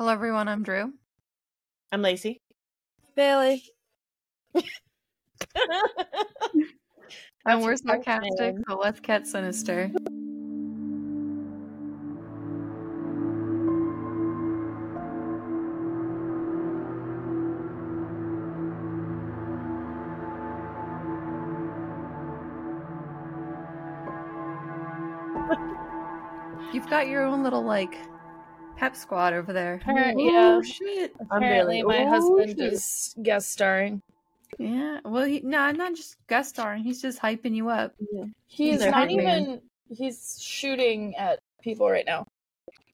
Hello, everyone. I'm Drew. I'm Lacey. Bailey. And we're That's your sarcastic, man. so let's get sinister. You've got your own little like pep squad over there. Apparently, Ooh, yeah. shit. I'm Apparently, Bailey. my Ooh, husband shit. is guest starring. Yeah. Well, he, no, I'm not just guest starring. He's just hyping you up. He's a not hype man. even. He's shooting at people right now.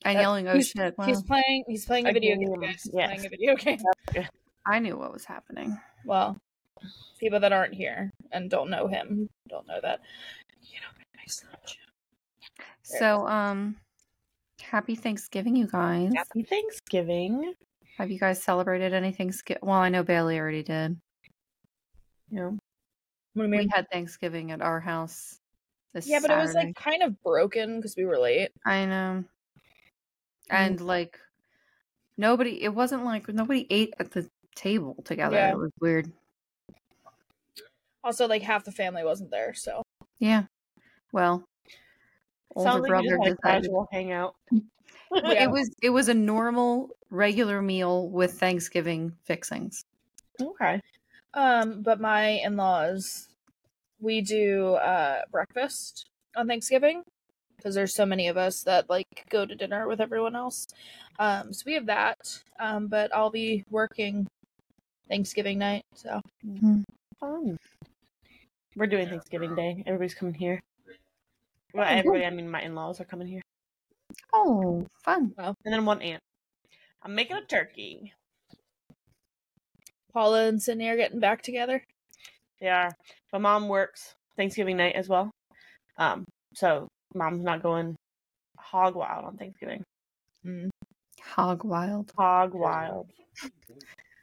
And Uh, yelling, "Oh he's- shit!" Wow. He's playing. He's playing a A video game, game. He's yes. playing a video game. I knew what was happening. Well, people that aren't here and don't know him don't know that. You know, nice lunch. There it So, um, happy Thanksgiving, you guys. Happy Thanksgiving. Have you guys celebrated any Thanksgiving? Well, I know Bailey already did. Yeah. What do you We mean? had Thanksgiving at our house. This Yeah, but it was like kind of broken because we were late. I know. Mm. And like nobody it wasn't like nobody ate at the table together. Yeah. It was weird. Also, like half the family wasn't there, so Yeah. Well, older sounds like you brother just had decided casual hangout. Well, Yeah. it was it was a normal regular meal with Thanksgiving fixings. Okay. Um, but my in-laws, we do uh breakfast on Thanksgiving because there's so many of us that like go to dinner with everyone else. Um, so we have that. Um, but I'll be working Thanksgiving night, so Fun. We're doing Thanksgiving Day. Everybody's coming here. Well, everybody, I mean, my in laws are coming here. Oh, fun. Well, And then one aunt. I'm making a turkey. Paula and Sydney are getting back together. They are. My mom works Thanksgiving night as well. Um, so mom's not going hog wild on Thanksgiving. Mm. Hog wild. Hog wild.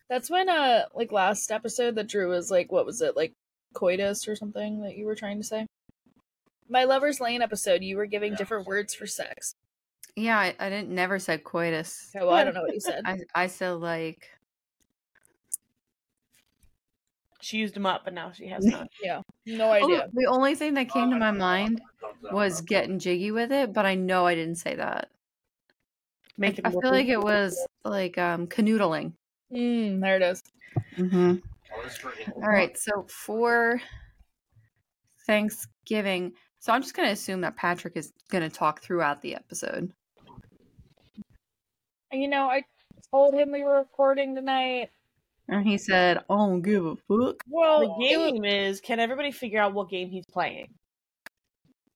That's when uh like last episode that Drew was like what was it like coitus or something that you were trying to say? My lover's lane episode, you were giving different words for sex. Yeah, I, I didn't never said coitus. Okay, well, I don't know what you said. I I said like She used them up, but now she has none. Yeah, no Oh, idea. the only thing that came to my mind was getting jiggy with it, but I know I didn't say that. I, Making I feel like it was like um canoodling. Mm, there it is. Mm-hmm. All right, so for Thanksgiving, so I'm just gonna assume that Patrick is gonna talk throughout the episode. You know, I told him we were recording tonight. And he said, "I don't give a fuck." Well, the game is can everybody figure out what game he's playing?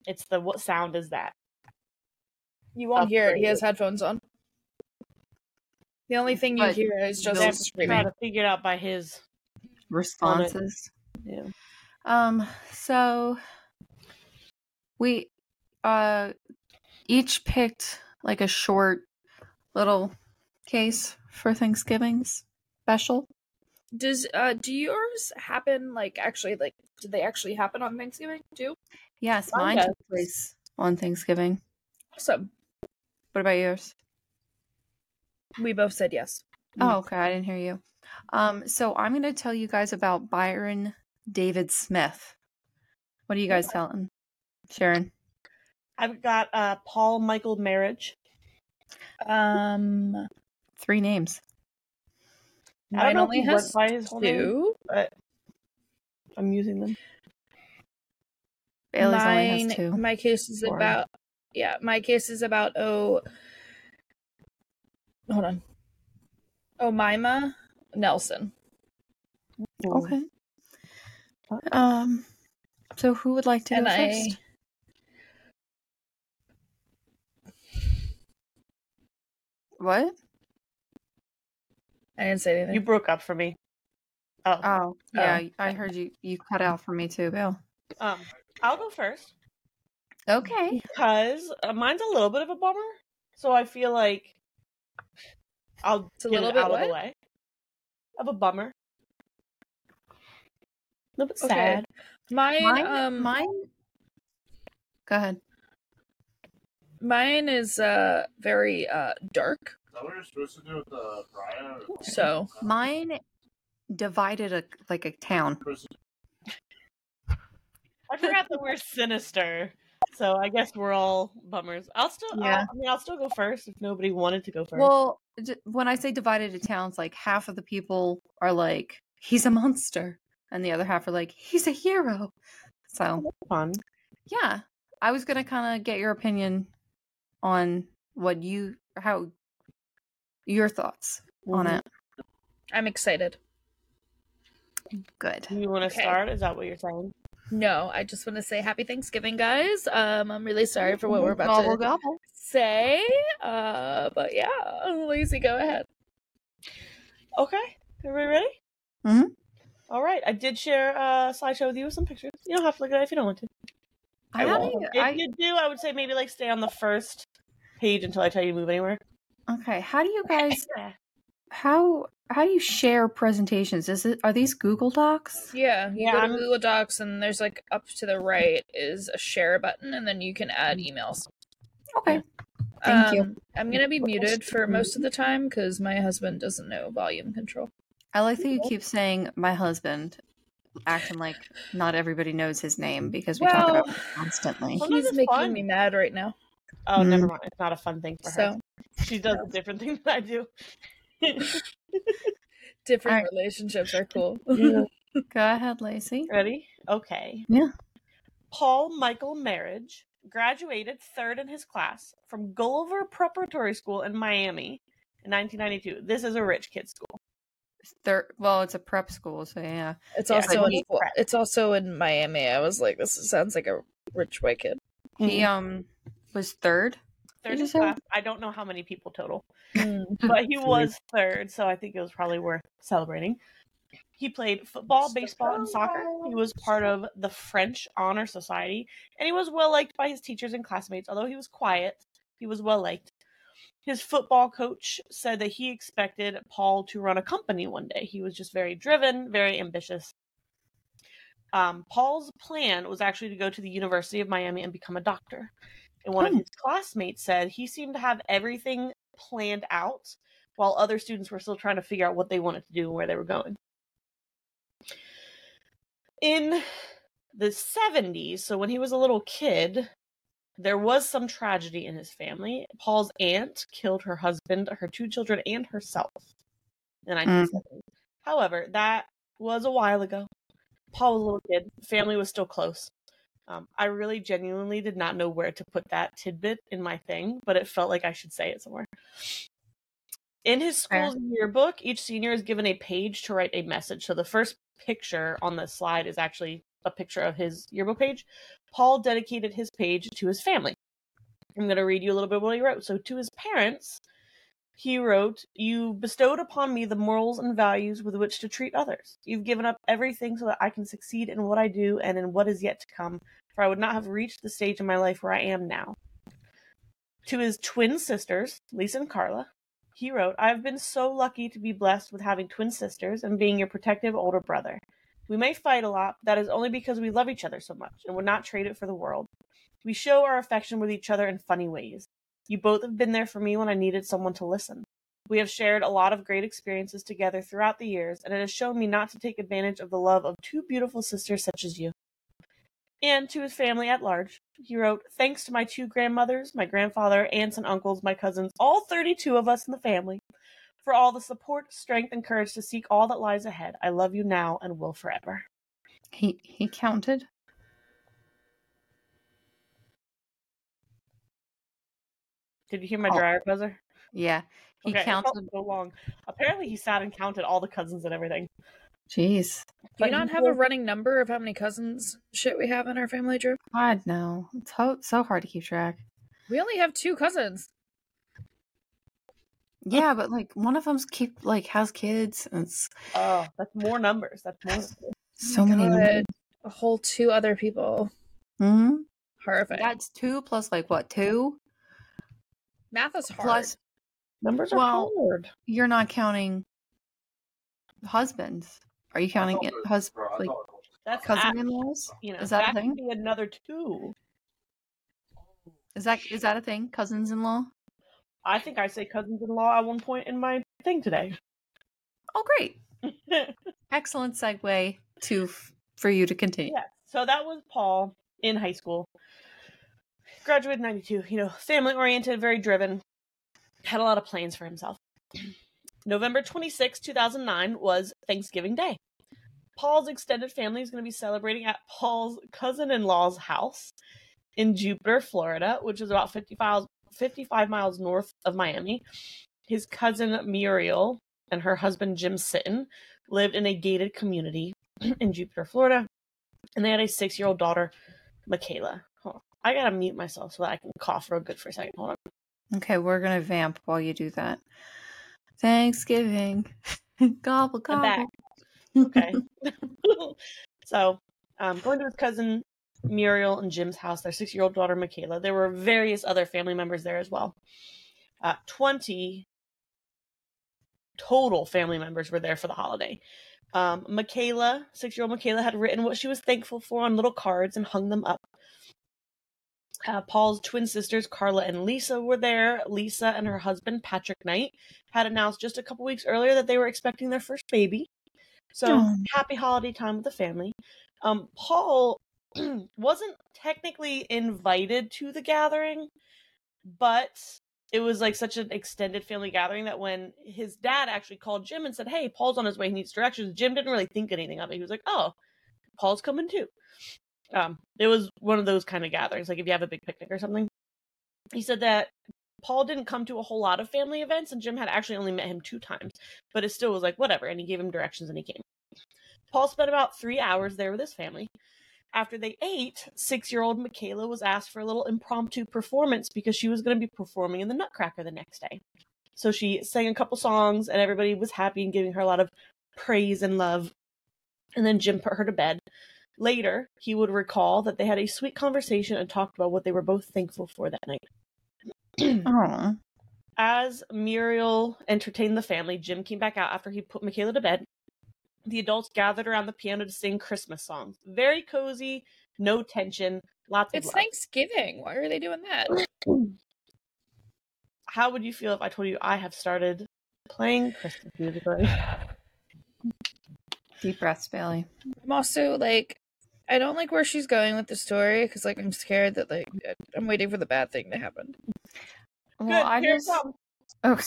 It's the what sound is that? you won't hear it. He has headphones on. The only thing you But hear is just They no have to screaming. to figure it out by his Responses. yeah. Um, so we uh each picked like a short little case for Thanksgiving's special. Does uh do yours happen like actually like did they actually happen on Thanksgiving too? Yes, Mine mine took place on Thanksgiving. Awesome. What about yours? We both said yes. Oh, okay. I didn't hear you. Um, so I'm going to tell you guys about Byron David Smith. What are you guys telling? Sharon. I've got uh Paul Michael Merhige. Um Three names. I don't mine know only if has went by his whole name, two. but I'm using them. Bailey's only Mine has two. my case is Boring. about yeah, my case is about oh hold on. Oh Mima Nelson. Okay. Um. So who would like to And go I first? What? I didn't say anything. You broke up for me. Oh, Oh, yeah. Oh. I heard you. You cut out for me too, Bill. um, I'll go first Okay. because uh, mine's a little bit of a bummer. So I feel like I'll It's a get little it bit out of the way. Of a bummer. A little bit Okay. sad. Mine, Mine. um mine. Go ahead. Mine is uh very uh dark. that what you're supposed to do with the Brian? So Mine divided a like a town. I forgot that we're sinister. So I guess we're all bummers. I'll still, Yeah. I'll, I mean, I'll still go first if nobody wanted to go first. Well, d- when I say divided a town, it's like half of the people are like he's a monster, and the other half are like he's a hero. So fun. yeah, I was gonna kind of get your opinion on what you how your thoughts on Mhm. it. I'm excited. Good. You want to Okay. start? Is that what you're saying? No, I just want to say happy Thanksgiving, guys. Um, I'm really sorry for what we're about Gobble to gobble. say. Uh, but yeah, Lacey, go ahead. Okay. Everybody ready? Mhm. All right. I did share a slideshow with you with some pictures. You don't have to look at it if you don't want to. I, won't. haven't- If I- you do, I would say maybe like stay on the first page until I tell you to move anywhere. okay. How do you guys how how do you share presentations? Is it are these Google Docs? Yeah, you Yeah, go to I'm- Google Docs, and there's like up to the right is a share button, and then you can add emails. Okay. Thank you. Um, I'm gonna be muted for most of the time because my husband doesn't know volume control. I like that you keep saying my husband, acting like not everybody knows his name because we talk about it constantly. He's making fun. me mad right now. Oh, never Mhm. mind. It's not a fun thing for her. So She does a different thing than I do. different Alright. relationships are cool. Go ahead, Lacey. Ready? Okay. Yeah. Paul Michael Merhige graduated third in his class from Gulliver Preparatory School in Miami in 1992. This is a rich kid school. Third, well, it's a prep school, so yeah. It's Yeah, also in prep. it's also in Miami. I was like, this sounds like a rich white kid. He um was third. Third in you his say? class. I don't know how many people total, Mm. but he was third, so I think it was probably worth celebrating. He played football, baseball, and soccer. He was part of the French Honor Society, and he was well liked by his teachers and classmates. Although he was quiet, he was well liked. His football coach said that he expected Paul to run a company one day. He was just very driven, very ambitious. Um, Paul's plan was actually to go to the University of Miami and become a doctor. And one of Oh. his classmates said he seemed to have everything planned out while other students were still trying to figure out what they wanted to do and where they were going. In the 70s, so when he was a little kid, there was some tragedy in his family. Paul's aunt killed her husband, her two children, and herself in 1970s. Mm. However, that was a while ago. Paul was a little kid. Family was still close. Um, I really genuinely did not know where to put that tidbit in my thing, but it felt like I should say it somewhere. In his school's yearbook, each senior is given a page to write a message. So the first picture on the slide is actually a picture of his yearbook page. Paul dedicated his page to his family. I'm going to read you a little bit what he wrote. So, to his parents, he wrote, You bestowed upon me the morals and values with which to treat others. You've given up everything so that I can succeed in what I do and in what is yet to come, for I would not have reached the stage in my life where I am now. To his twin sisters, Lisa and Carla, he wrote, I have been so lucky to be blessed with having twin sisters and being your protective older brother. We may fight a lot, but that is only because we love each other so much and would not trade it for the world. We show our affection with each other in funny ways. You both have been there for me when I needed someone to listen. We have shared a lot of great experiences together throughout the years, and it has shown me not to take advantage of the love of two beautiful sisters such as you. And to his family at large, he wrote, Thanks to my two grandmothers, my grandfather, aunts and uncles, my cousins, all 32 of us in the family, for all the support, strength, and courage to seek all that lies ahead. I love you now and will forever. He he counted. Did you hear my Oh. dryer buzzer? Yeah. He Okay, it felt counted. so long. Apparently, he sat and counted all the cousins and everything. Jeez. Do But you not have a running number of how many cousins shit we have in our family, Drew? God no. It's so, so hard to keep track. We only have two cousins. Yeah, but like one of them's keep like has kids. And it's Oh, that's more numbers. That's more. Numbers. so many God. numbers. A whole two other people. hmm Horrifying. That's two plus like what two? Math is hard. Plus Numbers are Well, hard. you're not counting husbands. Are you counting it husband like That's cousin-in-laws. you know, is that a that could thing? be another two. Is that is that a thing? Cousins in law? I think I say cousins-in-law at one point in my thing today. Oh, great. Excellent segue to for you to continue. Yeah. So that was Paul in high school. Graduated in 92. You know, family oriented, very driven. Had a lot of plans for himself. November 26, 2009 was Thanksgiving Day. Paul's extended family is going to be celebrating at Paul's cousin in law's house in Jupiter, Florida, which is about 55, 55 miles north of Miami. His cousin Muriel and her husband Jim Sitton lived in a gated community in Jupiter, Florida, and they had a six year old daughter, Michaela. I gotta mute myself so that I can cough real good for a second. Hold on. Okay, we're gonna vamp while you do that. Thanksgiving. gobble gobble. back. Okay. so, um, going to his cousin Muriel and Jim's house, their six year old daughter, Michaela. There were various other family members there as well. Uh, 20 total family members were there for the holiday. Um, Michaela, six year old Michaela, had written what she was thankful for on little cards and hung them up. Uh, Paul's twin sisters, Carla and Lisa, were there. Lisa and her husband, Patrick Knight, had announced just a couple weeks earlier that they were expecting their first baby. So Aw. happy holiday time with the family. Um, Paul wasn't technically invited to the gathering, but it was like such an extended family gathering that when his dad actually called Jim and said, Hey, Paul's on his way, he needs directions, Jim didn't really think anything of it. He was like, Oh, Paul's coming too. Um, it was one of those kind of gatherings, like if you have a big picnic or something. He said that Paul didn't come to a whole lot of family events, and Jim had actually only met him two times, but it still was like, whatever, and he gave him directions and he came. Paul spent about three hours there with his family. After they ate, six year old Michaela was asked for a little impromptu performance because she was going to be performing in the Nutcracker the next day. So she sang a couple songs, and everybody was happy and giving her a lot of praise and love. And then Jim put her to bed. Later, he would recall that they had a sweet conversation and talked about what they were both thankful for that night. Aw. Oh. As Muriel entertained the family, Jim came back out after he put Michaela to bed. The adults gathered around the piano to sing Christmas songs. Very cozy, no tension, lots of It's. Thanksgiving. Why are they doing that? How would you feel if I told you I have started playing Christmas music already? Deep breaths, Bailey. I'm also like, I don't like where she's going with the story because like I'm scared that like I'm waiting for the bad thing to happen. Well, Good, I just oh,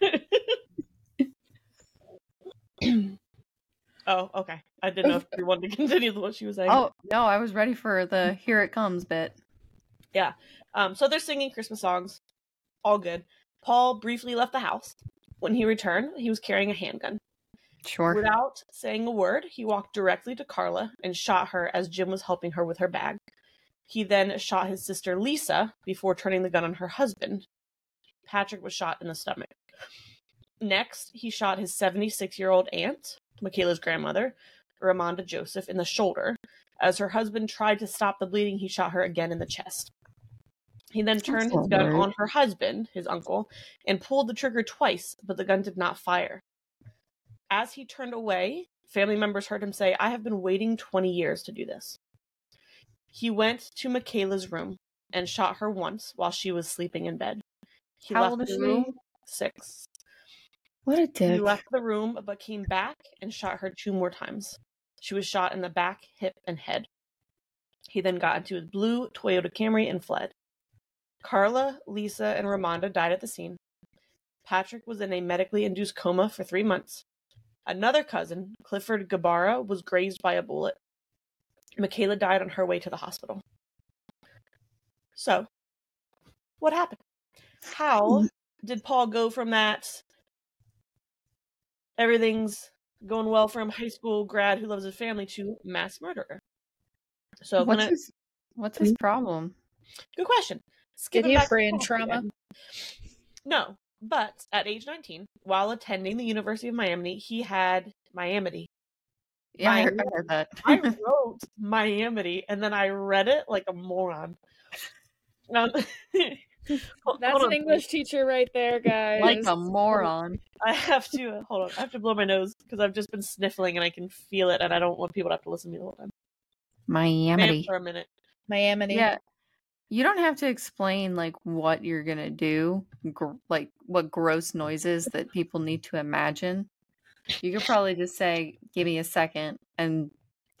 oh, okay. I didn't know if you wanted to continue what she was saying. oh no, I was ready for the "Here It Comes" bit. Yeah. Um, so they're singing Christmas songs. All good. Paul briefly left the house. When he returned, he was carrying a handgun. Sure. Without saying a word, he walked directly to Carla and shot her as Jim was helping her with her bag. He then shot his sister Lisa before turning the gun on her husband. Patrick was shot in the stomach. Next, he shot his 76 year old aunt, Michaela's grandmother, Ramonda Joseph, in the shoulder. As her husband tried to stop the bleeding, he shot her again in the chest. He then turned his gun right. on her husband, his uncle, and pulled the trigger twice, but the gun did not fire. As he turned away, family members heard him say, I have been waiting 20 years to do this. He went to Michaela's room and shot her once while she was sleeping in bed. He How left old is the she? room six. What a dick. He left the room but came back and shot her two more times. She was shot in the back, hip, and head. He then got into his blue Toyota Camry and fled. Carla, Lisa, and Ramonda died at the scene. Patrick was in a medically induced coma for three months. Another cousin, Clifford Gabara, was grazed by a bullet. Michaela died on her way to the hospital. So, what happened? How hmm. did Paul go from that everything's going well for him, high school grad who loves his family, to mass murderer? So, what's gonna- his What's his hmm? problem? good question. Did he have back brain trauma? again. No, but at age 19, while attending the University of Miami, he had Miami. Yeah, I heard, I heard that. I wrote Miami and then I read it like a moron. Um, hold- That's hold an on. English teacher right there, guys. like a moron. I have to hold on. I have to blow my nose because I've just been sniffling and I can feel it, and I don't want people to have to listen to me the whole time. Vamp Miami. for a minute. Miami. Yeah. You don't have to explain like what you're gonna do, gr- like what gross noises that people need to imagine. You could probably just say, "Give me a second and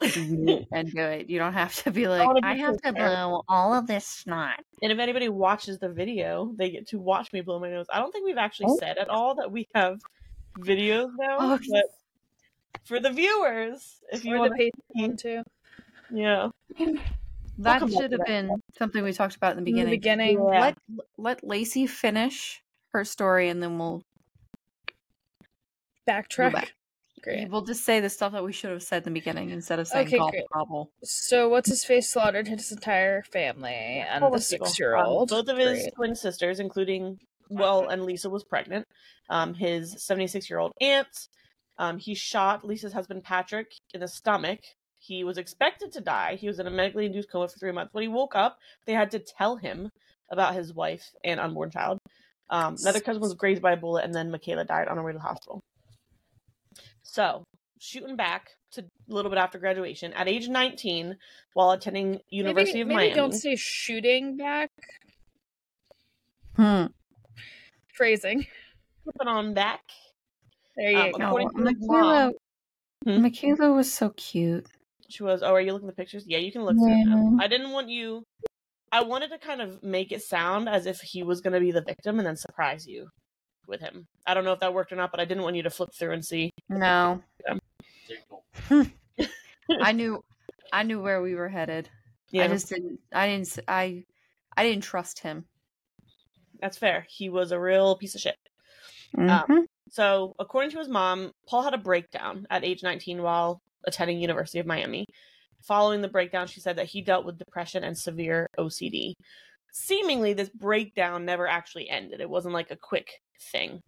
and do it." You don't have to be like, wanna "I have to prepared." blow all of this snot." And if anybody watches the video, they get to watch me blow my nose. I don't think we've actually Oh. said at all that we have videos now. Oh. But for the viewers, if you want the to, Patreon too. yeah, That come back should to have that. been something we talked about in the beginning. In the beginning. beginning. Yeah. Let let Lacey finish her story, and then we'll Backtrack. back. Great. we'll just say the stuff that we should have said in the beginning instead of saying Okay, gobble great. gobble. So what's his face slaughtered his entire family and All the six year old. Um, both of his Great. twin sisters, including well, and Lisa was pregnant. Um, his seventy-six-year-old aunt. Um, he shot Lisa's husband Patrick in the stomach. He was expected to die. He was in a medically induced coma for three months. When he woke up, they had to tell him about his wife and unborn child. Um, another cousin was grazed by a bullet, and then Michaela died on her way to the hospital. So, shooting back to a little bit after graduation, at age 19, while attending University maybe, of maybe Miami, don't say shooting back. Hmm. Phrasing. flipping on back. There you Um, go. No, According to his Michaela, Hmm? Michaela was so cute. She was. Oh, are you looking at the pictures? Yeah, you can look through them. I didn't want you. I wanted to kind of make it sound as if he was going to be the victim and then surprise you with him. I don't know if that worked or not, but I didn't want you to flip through and see. No. I knew, I knew where we were headed. Yeah, I just didn't. I didn't. I. I didn't trust him. that's fair. He was a real piece of shit. Mhm. So, according to his mom, Paul had a breakdown at age 19 while attending University of Miami. Following the breakdown, she said that he dealt with depression and severe OCD. Seemingly, this breakdown never actually ended. It wasn't like a quick thing.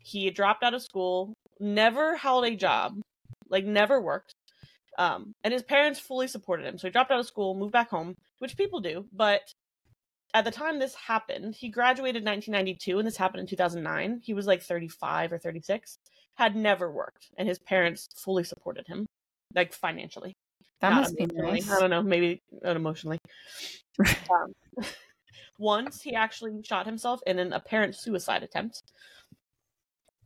He dropped out of school, never held a job, like never worked. Um, and his parents fully supported him. So he dropped out of school, moved back home, which people do. But at the time this happened, he graduated in 1992, and this happened in 2009. He was like 35 or 36, had never worked, and his parents fully supported him, like financially. that not must be nice. I don't know, maybe not emotionally. um, once he actually shot himself in an apparent suicide attempt.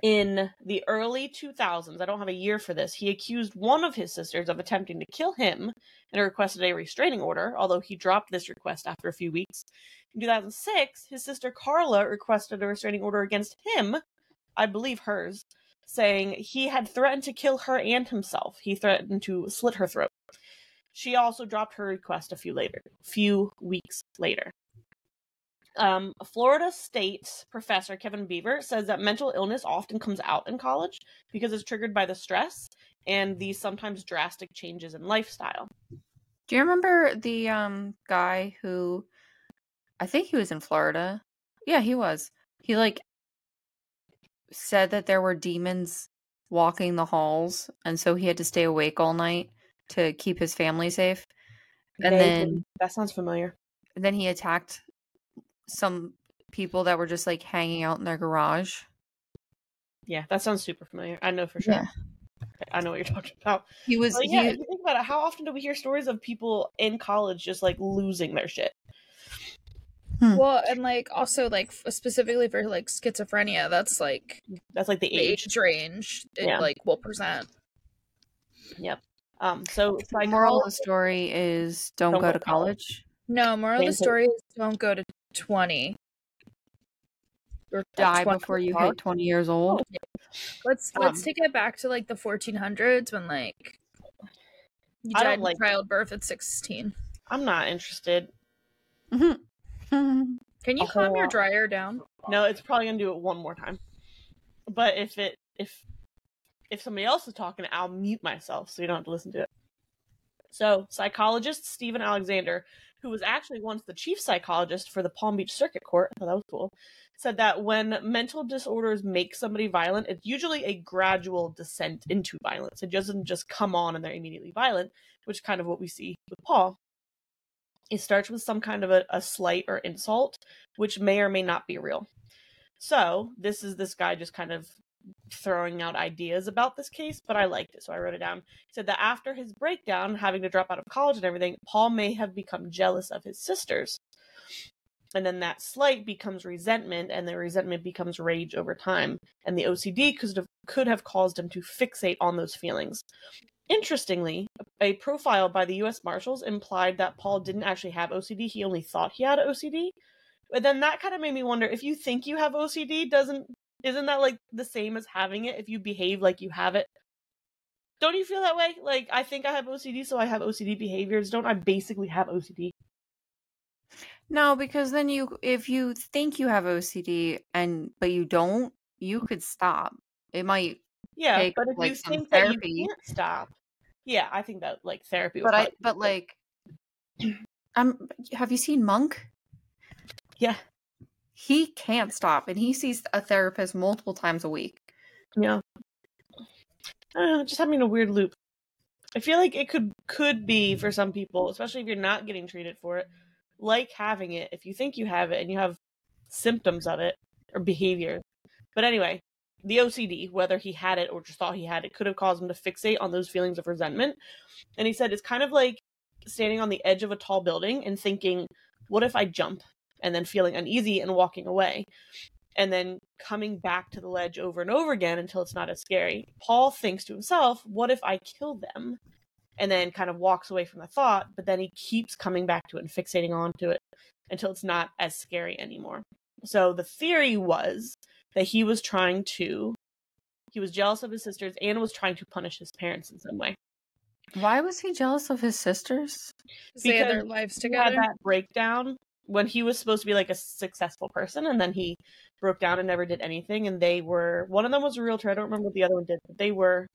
In the early 2000s, I don't have a year for this, he accused one of his sisters of attempting to kill him and requested a restraining order, although he dropped this request after a few weeks. In 2006, his sister Carla requested a restraining order against him, I believe hers, saying he had threatened to kill her and himself. He threatened to slit her throat. She also dropped her request a few later, few weeks later. Um, Florida State professor Kevin Beaver says that mental illness often comes out in college because it's triggered by the stress and these sometimes drastic changes in lifestyle. Do you remember the um guy who I think he was in Florida? Yeah, he was. He like said that there were demons walking the halls and so he had to stay awake all night to keep his family safe. And then that sounds familiar. then he attacked some people that were just like hanging out in their garage. Yeah, that sounds super familiar. I know for sure. Yeah. I know what you're talking about. He was But yeah, he, if you think about it, how often do we hear stories of people in college just like losing their shit? Well, and like also like specifically for like schizophrenia, that's like That's like the the age. age range it Yeah. like will present. Yep. Um, so the moral of the story is don't, Don't go go to to college. college. No, moral of the Same story is don't go to twenty. Or Die 20 before you hit 20 years old. Let's let's Um, take it back to like the 1400s when like you I don't died in like- childbirth at 16. I'm not interested. Mhm. Can you calm your lot. dryer down? No, it's probably gonna do it one more time. But if it if if somebody else is talking, I'll mute myself so you don't have to listen to it. So, psychologist Stephen Alexander, who was actually once the chief psychologist for the Palm Beach Circuit Court, I thought that was cool, said that when mental disorders make somebody violent, it's usually a gradual descent into violence. It doesn't just come on and they're immediately violent, which is kind of what we see with Paul. It starts with some kind of a, a slight or insult, which may or may not be real. So, this is this guy just kind of throwing out ideas about this case, but I liked it, so I wrote it down. He said that after his breakdown, having to drop out of college and everything, Paul may have become jealous of his sisters. And then that slight becomes resentment, and the resentment becomes rage over time. And the OCD could have, could have caused him to fixate on those feelings. Interestingly, a profile by the US Marshals implied that Paul didn't actually have OCD, he only thought he had OCD. But then that kind of made me wonder if you think you have OCD, doesn't isn't that like the same as having it if you behave like you have it? Don't you feel that way? Like I think I have OCD, so I have OCD behaviors. Don't I basically have OCD? No, because then you if you think you have OCD and but you don't, you could stop. It might Yeah, Take, but if like, you think that you can't stop, yeah, I think that like therapy. but I but like um have you seen Monk? yeah, He can't stop and he sees a therapist multiple times a week. yeah. I don't know, just having a weird loop. I feel like it could could be for some people, especially if you're not getting treated for it, like having it. If you think you have it and you have symptoms of it or behavior, but anyway, the OCD, whether he had it or just thought he had it, could have caused him to fixate on those feelings of resentment. And he said it's kind of like standing on the edge of a tall building and thinking, what if I jump? And then feeling uneasy and walking away. And then coming back to the ledge over and over again until it's not as scary. Paul thinks to himself, what if I kill them? And then kind of walks away from the thought, but then he keeps coming back to it and fixating onto it until it's not as scary anymore. So the theory was that he was trying to he was jealous of his sisters and was trying to punish his parents in some way. Why was he jealous of his sisters? They had their Because lives He had that breakdown when he was supposed to be like a successful person and then he broke down and never did anything and they were one of them was a realtor, I don't remember what the other one did, but they were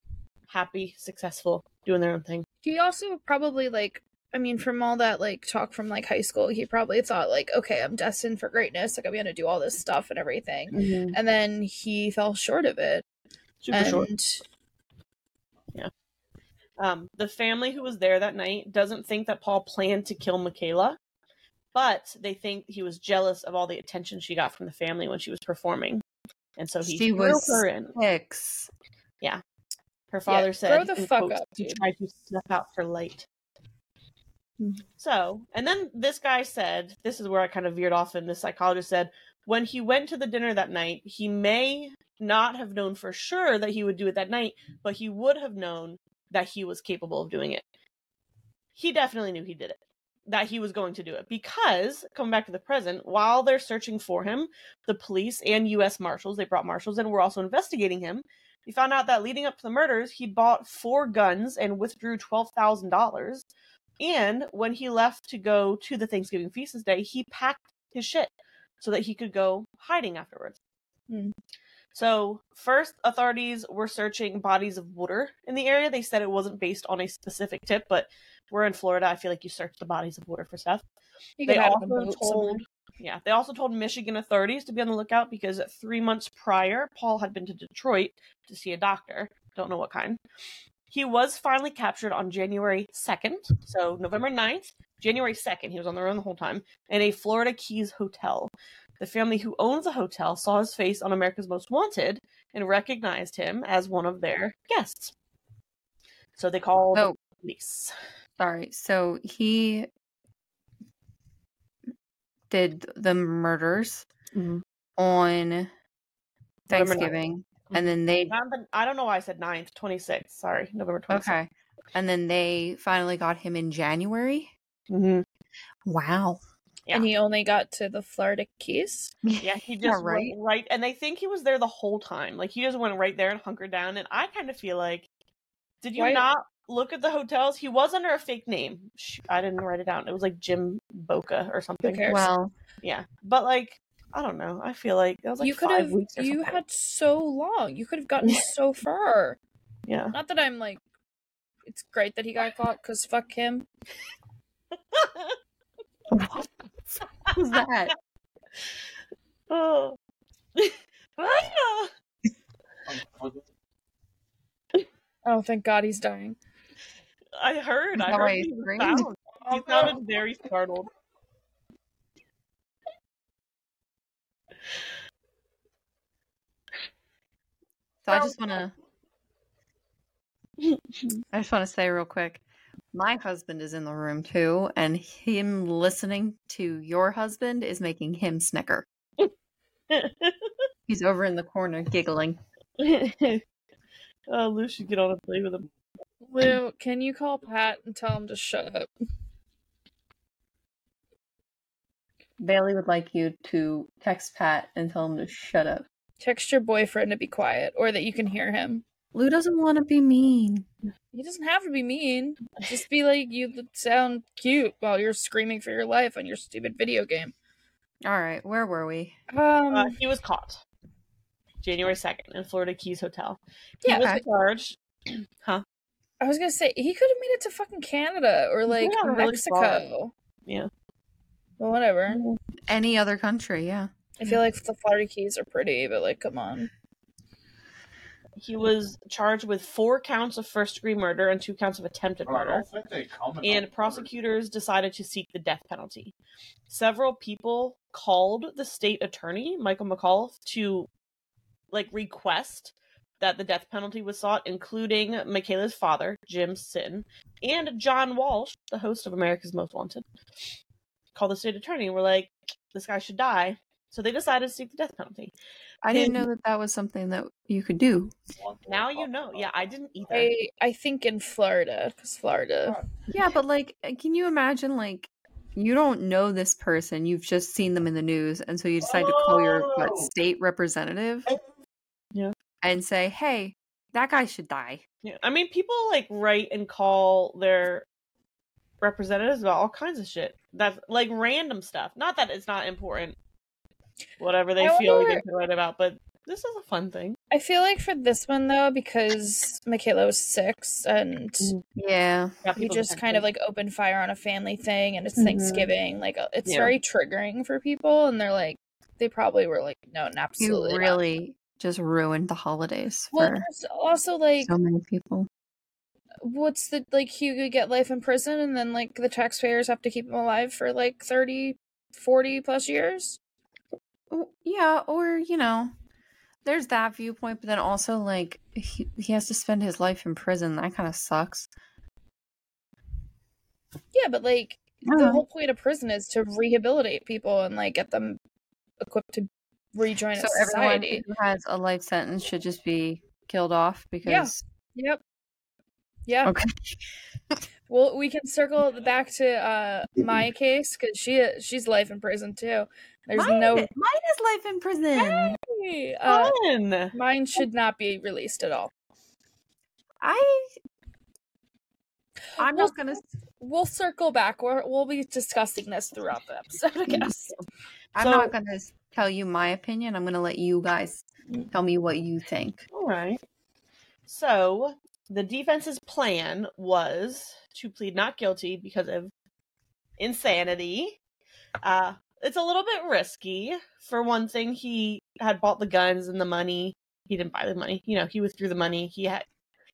happy, successful, doing their own thing. He also probably like I mean, from all that like talk from like high school, he probably thought like, okay, I'm destined for greatness. Like I'm gonna do all this stuff and everything. And then he fell short of it. Super and short. Yeah. Um, the family who was there that night doesn't think that Paul planned to kill Michaela, but they think he was jealous of all the attention she got from the family when she was performing, and so he She threw was her in. Six. Her father Yeah, said, throw the fuck quotes, up, he dude. tried to snuff out her light. Mhm. So, and then this guy said, this is where I kind of veered off, and the psychologist said, when he went to the dinner that night, he may not have known for sure that he would do it that night, but he would have known that he was capable of doing it. He definitely knew he did it, that he was going to do it, because, coming back to the present, while they're searching for him, the police and U.S. Marshals, they brought marshals in, were also investigating him. He found out that leading up to the murders, he bought four guns and withdrew $12,000. And when he left to go to the Thanksgiving feast this day, he packed his shit so that he could go hiding afterwards. Hmm. So, first, authorities were searching bodies of water in the area. They said it wasn't based on a specific tip, but we're in Florida. I feel like you search the bodies of water for stuff He they also somewhere. told yeah they also told michigan authorities to be on the lookout because three months prior paul had been to detroit to see a doctor don't know what kind he was finally captured on january 2nd so november 9th january 2nd he was on the run the whole time in a florida keys hotel the family who owns the hotel saw his face on america's most wanted and recognized him as one of their guests so they called Oh. the police Sorry. So he did the murders Mhm. on Thanksgiving, and then they Not the- I don't know why I said 9th, 26th. Sorry, November 26th. okay, and then they finally got him in January. hmm Wow. Yeah. And he only got to the Florida Keys. Yeah, he just Yeah, went right. right, and they think he was there the whole time. Like he just went right there and hunkered down. And I kind of feel like, did you Why- not look at the hotels? He was under a fake name. I didn't write it down. It was like Jim Boca or something. cares? Well, Yeah, but like I don't know. I feel like that was like you could five have. weeks You something. had so long. You could have gotten so far. Yeah. Not that I'm like. It's great that he got caught because fuck him. what was that? oh. Oh, thank God he's dying. I heard. I Is that why heard he he was screamed? He sounded very startled. So I oh. just want to. I just want to say real quick. My husband is in the room too, and him listening to your husband is making him snicker. He's over in the corner giggling. oh, Lou should get on and play with him. Lou, can you call Pat and tell him to shut up? Bailey would like you to text Pat and tell him to shut up. Text your boyfriend to be quiet or that you can hear him. Lou doesn't want to be mean. He doesn't have to be mean. Just be like you sound cute while you're screaming for your life on your stupid video game. All right, where were we? Um, Uh, he was caught January 2nd in Florida Keys Hotel. He Yeah, was okay. charged. huh? I was gonna say he could have made it to fucking Canada or like Yeah, really Mexico. Yeah. Well, whatever. Any other country, yeah. I feel like the Florida Keys are pretty, but like, come on. He was charged with four counts of first degree murder and two counts of attempted oh, murder. don't think they comment on and the prosecutors decided to seek the death penalty. Several people called the state attorney, Michael McAuliffe, to like request that the death penalty was sought, including Michaela's father, Jim Sitton, and John Walsh, the host of America's Most Wanted. Called the state attorney and were like, this guy should die. So they decided to seek the death penalty. I didn't know that that was something that you could do. Now you know. Yeah, I didn't either. I I think in Florida, because Florida. Yeah, but like, uh, can you imagine, like, you don't know this person, you've just seen them in the news, and so you decide to call your what, Oh. state representative? Yeah. And say, hey, that guy should die. Yeah, I mean, people like write and call their representatives about all kinds of shit. That's like random stuff. Not that it's not important. Whatever they I feel like they can write about, but this is a fun thing. I feel like for this one though, because Michaela was six and Yeah. Got you just kind of like open fire on a family thing and it's Mhm. Thanksgiving, like uh, it's Yeah. very triggering for people, and they're like, they probably were like, no, You absolutely not. really just ruined the holidays Well, for there's also like, so many people. What's the like? He could get life in prison, and then like the taxpayers have to keep him alive for like 30, 40 plus years. Yeah, or, you know, there's that viewpoint, but then also, like, he, he has to spend his life in prison. That kind of sucks. Yeah, but like the whole point of prison is to rehabilitate people and like get them equipped to rejoin So a everyone who has a life sentence should just be killed off because yeah. Yep. Yeah. okay. Well, we can circle back to uh my case because she she's life in prison too. There's mine, no mine is life in prison. uh, Fun. mine should not be released at all. I I'm Well, not gonna. We'll circle back. We're, we'll be discussing this throughout the episode, I guess. I'm So- not gonna tell you my opinion. I'm gonna let you guys tell me what you think. All right. So the defense's plan was to plead not guilty because of insanity. Uh, it's a little bit risky. For one thing, he had bought the guns and the money. He didn't buy the money. You know, he withdrew the money. He had.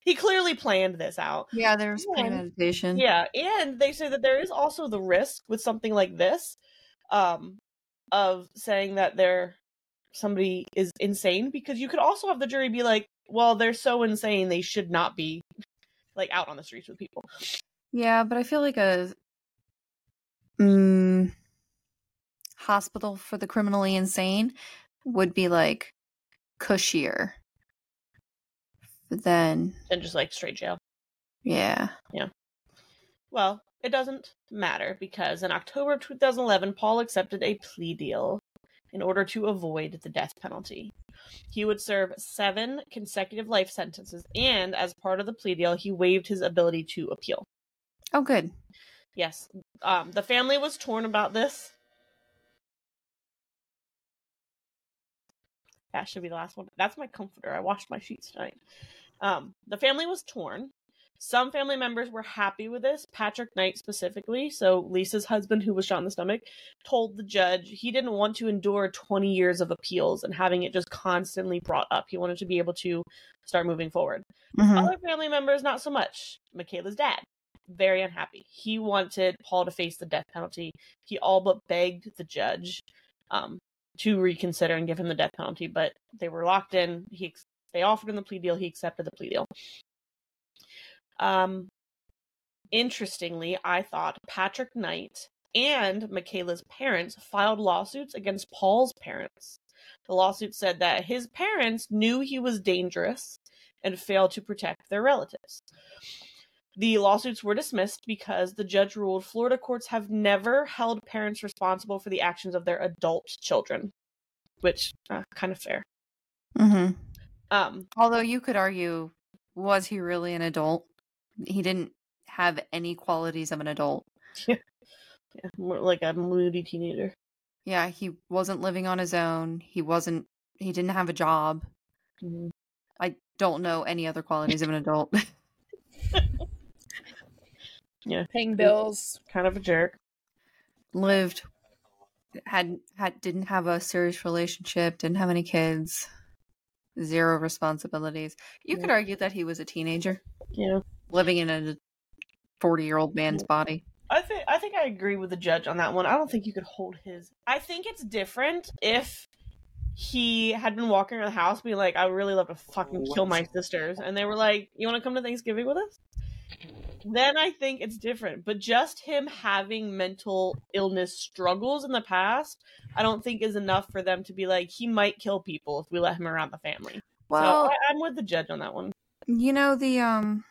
He clearly planned this out. Yeah, there's Yeah. premeditation. Yeah, and they say that there is also the risk with something like this, um, of saying that they're somebody is insane because you could also have the jury be like, well, they're so insane they should not be like out on the streets with people. Yeah, but I feel like a mm, hospital for the criminally insane would be like cushier than And just like straight jail. yeah. Yeah. Well, it doesn't matter because in October of 2011, Paul accepted a plea deal in order to avoid the death penalty. He would serve seven consecutive life sentences, and as part of the plea deal, he waived his ability to appeal. Oh, good. Yes. Um, the family was torn about this. That should be the last one. That's my comforter. I washed my sheets tonight. Um, the family was torn. Some family members were happy with this. Patrick Knight specifically, so Lisa's husband, who was shot in the stomach, told the judge he didn't want to endure 20 years of appeals and having it just constantly brought up. He wanted to be able to start moving forward. Mhm. Other family members, not so much. Michaela's dad, very unhappy. He wanted Paul to face the death penalty. He all but begged the judge um, to reconsider and give him the death penalty, but they were locked in. He ex- they offered him the plea deal. He accepted the plea deal. Um, interestingly, I thought Patrick Knight and Michaela's parents filed lawsuits against Paul's parents. The lawsuit said that his parents knew he was dangerous and failed to protect their relatives. The lawsuits were dismissed because the judge ruled Florida courts have never held parents responsible for the actions of their adult children, which uh, kind of fair. Mm-hmm. Um, Although you could argue, was he really an adult? He didn't have any qualities of an adult. yeah, more like a moody teenager. Yeah, he wasn't living on his own. He wasn't. He didn't have a job. Mhm. I don't know any other qualities of an adult. Yeah. Paying bills. Kind of a jerk. Lived, had had didn't have a serious relationship. Didn't have any kids. Zero responsibilities. You could argue that he was a teenager Yeah. Living in a forty-year-old man's body. I think I think I agree with the judge on that one. I don't think you could hold his. I think it's different if he had been walking around the house being like, "I would really love to fucking kill my sisters," and they were like, "You want to come to Thanksgiving with us?" Then I think it's different. But just him having mental illness struggles in the past, I don't think is enough for them to be like, he might kill people if we let him around the family. Well, so I, I'm with the judge on that one. You know the um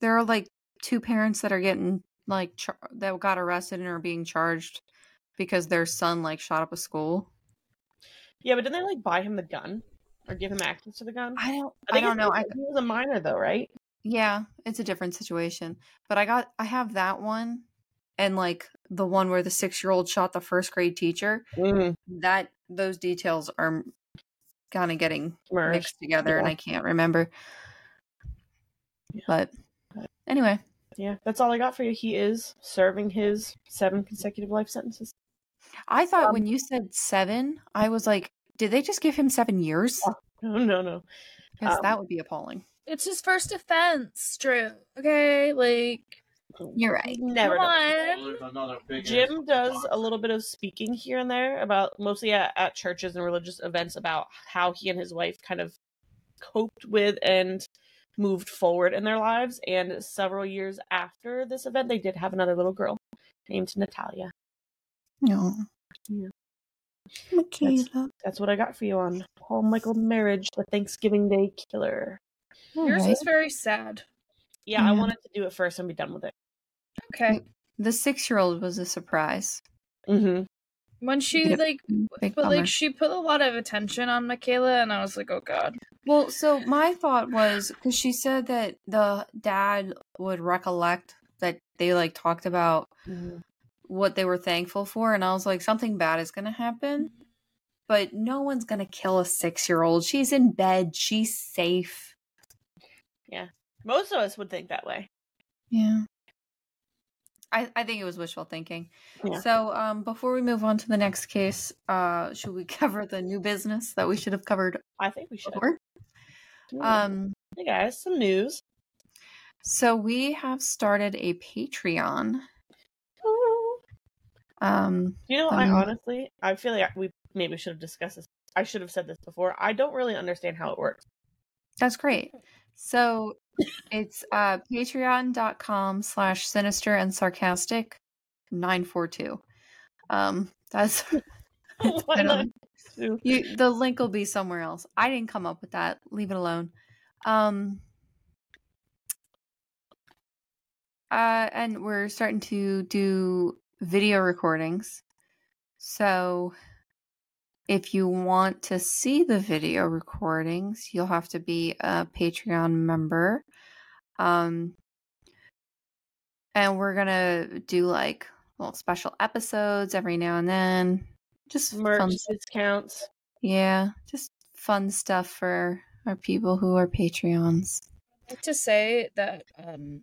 there are like two parents that are getting like char- that got arrested and are being charged because their son like shot up a school. Yeah, but didn't they like buy him the gun or give him access to the gun? I don't I, think don't know. I he was a minor though, right? yeah, it's a different situation. But I got I have that one and like the one where the 6-year-old shot the first grade teacher. Mm, That those details are kind of getting merged. mixed together and. I can't remember. Yeah. But anyway, Yeah, that's all I got for you. He is serving his seven consecutive life sentences. I thought Um, when you said 7, I was like, did they just give him 7 years? No, no, no. Because Um, that would be appalling. It's his first offense, Drew. Okay, like You're right. Never. come on. There's another big Jim does box. a little bit of speaking here and there about mostly at, at churches and religious events about how he and his wife kind of coped with and moved forward in their lives. And several years after this event, they did have another little girl named Natalia. No. Yeah. Michaela. That's what I got for you on Paul Michael Merhige, the Thanksgiving Day Killer. Yours Alright. is very sad. Yeah, I wanted to do it first and be done with it. Okay. The six year old was a surprise. Mm-hmm. When she Yep. like mm, Big but bummer. like she put a lot of attention on Michaela and I was like, oh god. well, so my thought was because she said that the dad would recollect that they like talked about mm. what they were thankful for, and I was like, something bad is going to happen. Mm-hmm. But no one's going to kill a six year old. She's in bed. She's safe. Yeah. Most of us would think that way. Yeah. I, I think it was wishful thinking. Yeah. So um, before we move on to the next case, uh, should we cover the new business that we should have covered I think we should. have. Um, hey guys, some news. so we have started a Patreon. Um, You know, I Um, honestly, I feel like we maybe should have discussed this. I should have said this before. I don't really understand how it works. that's great. So it's uh, patreon.com slash sinister and sarcastic 942. Um, that's Why I not? don't- You, the link will be somewhere else. I didn't come up with that. Leave it alone. Um, uh, and we're starting to do video recordings. So if you want to see the video recordings, you'll have to be a Patreon member. Um, and we're gonna do like little special episodes every now and then. Just Merch fun discounts. yeah, just fun stuff for our people who are Patreons. I'd like to say that um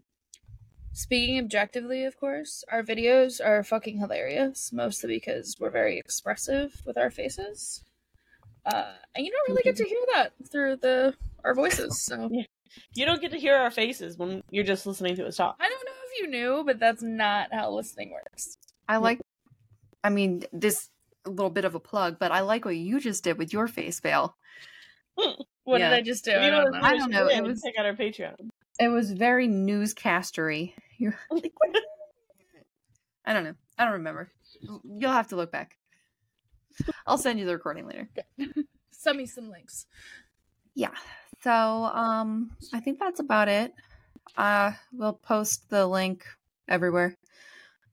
speaking objectively of course our videos are fucking hilarious mostly because we're very expressive with our faces uh and you don't really get to hear that through the our voices so You don't get to hear our faces when you're just listening to us talk. i don't know if you knew but that's not how listening works I like I mean, this a little bit of a plug, but I like what you just did with your face veil. what Yeah. did i just do You i don't know I don't know, it was- Check out our Patreon. It was very newscastery. You I don't know. I don't remember. You'll have to look back. I'll send you the recording later. Send me some links. Yeah. So, um I think that's about it. Uh we'll post the link everywhere.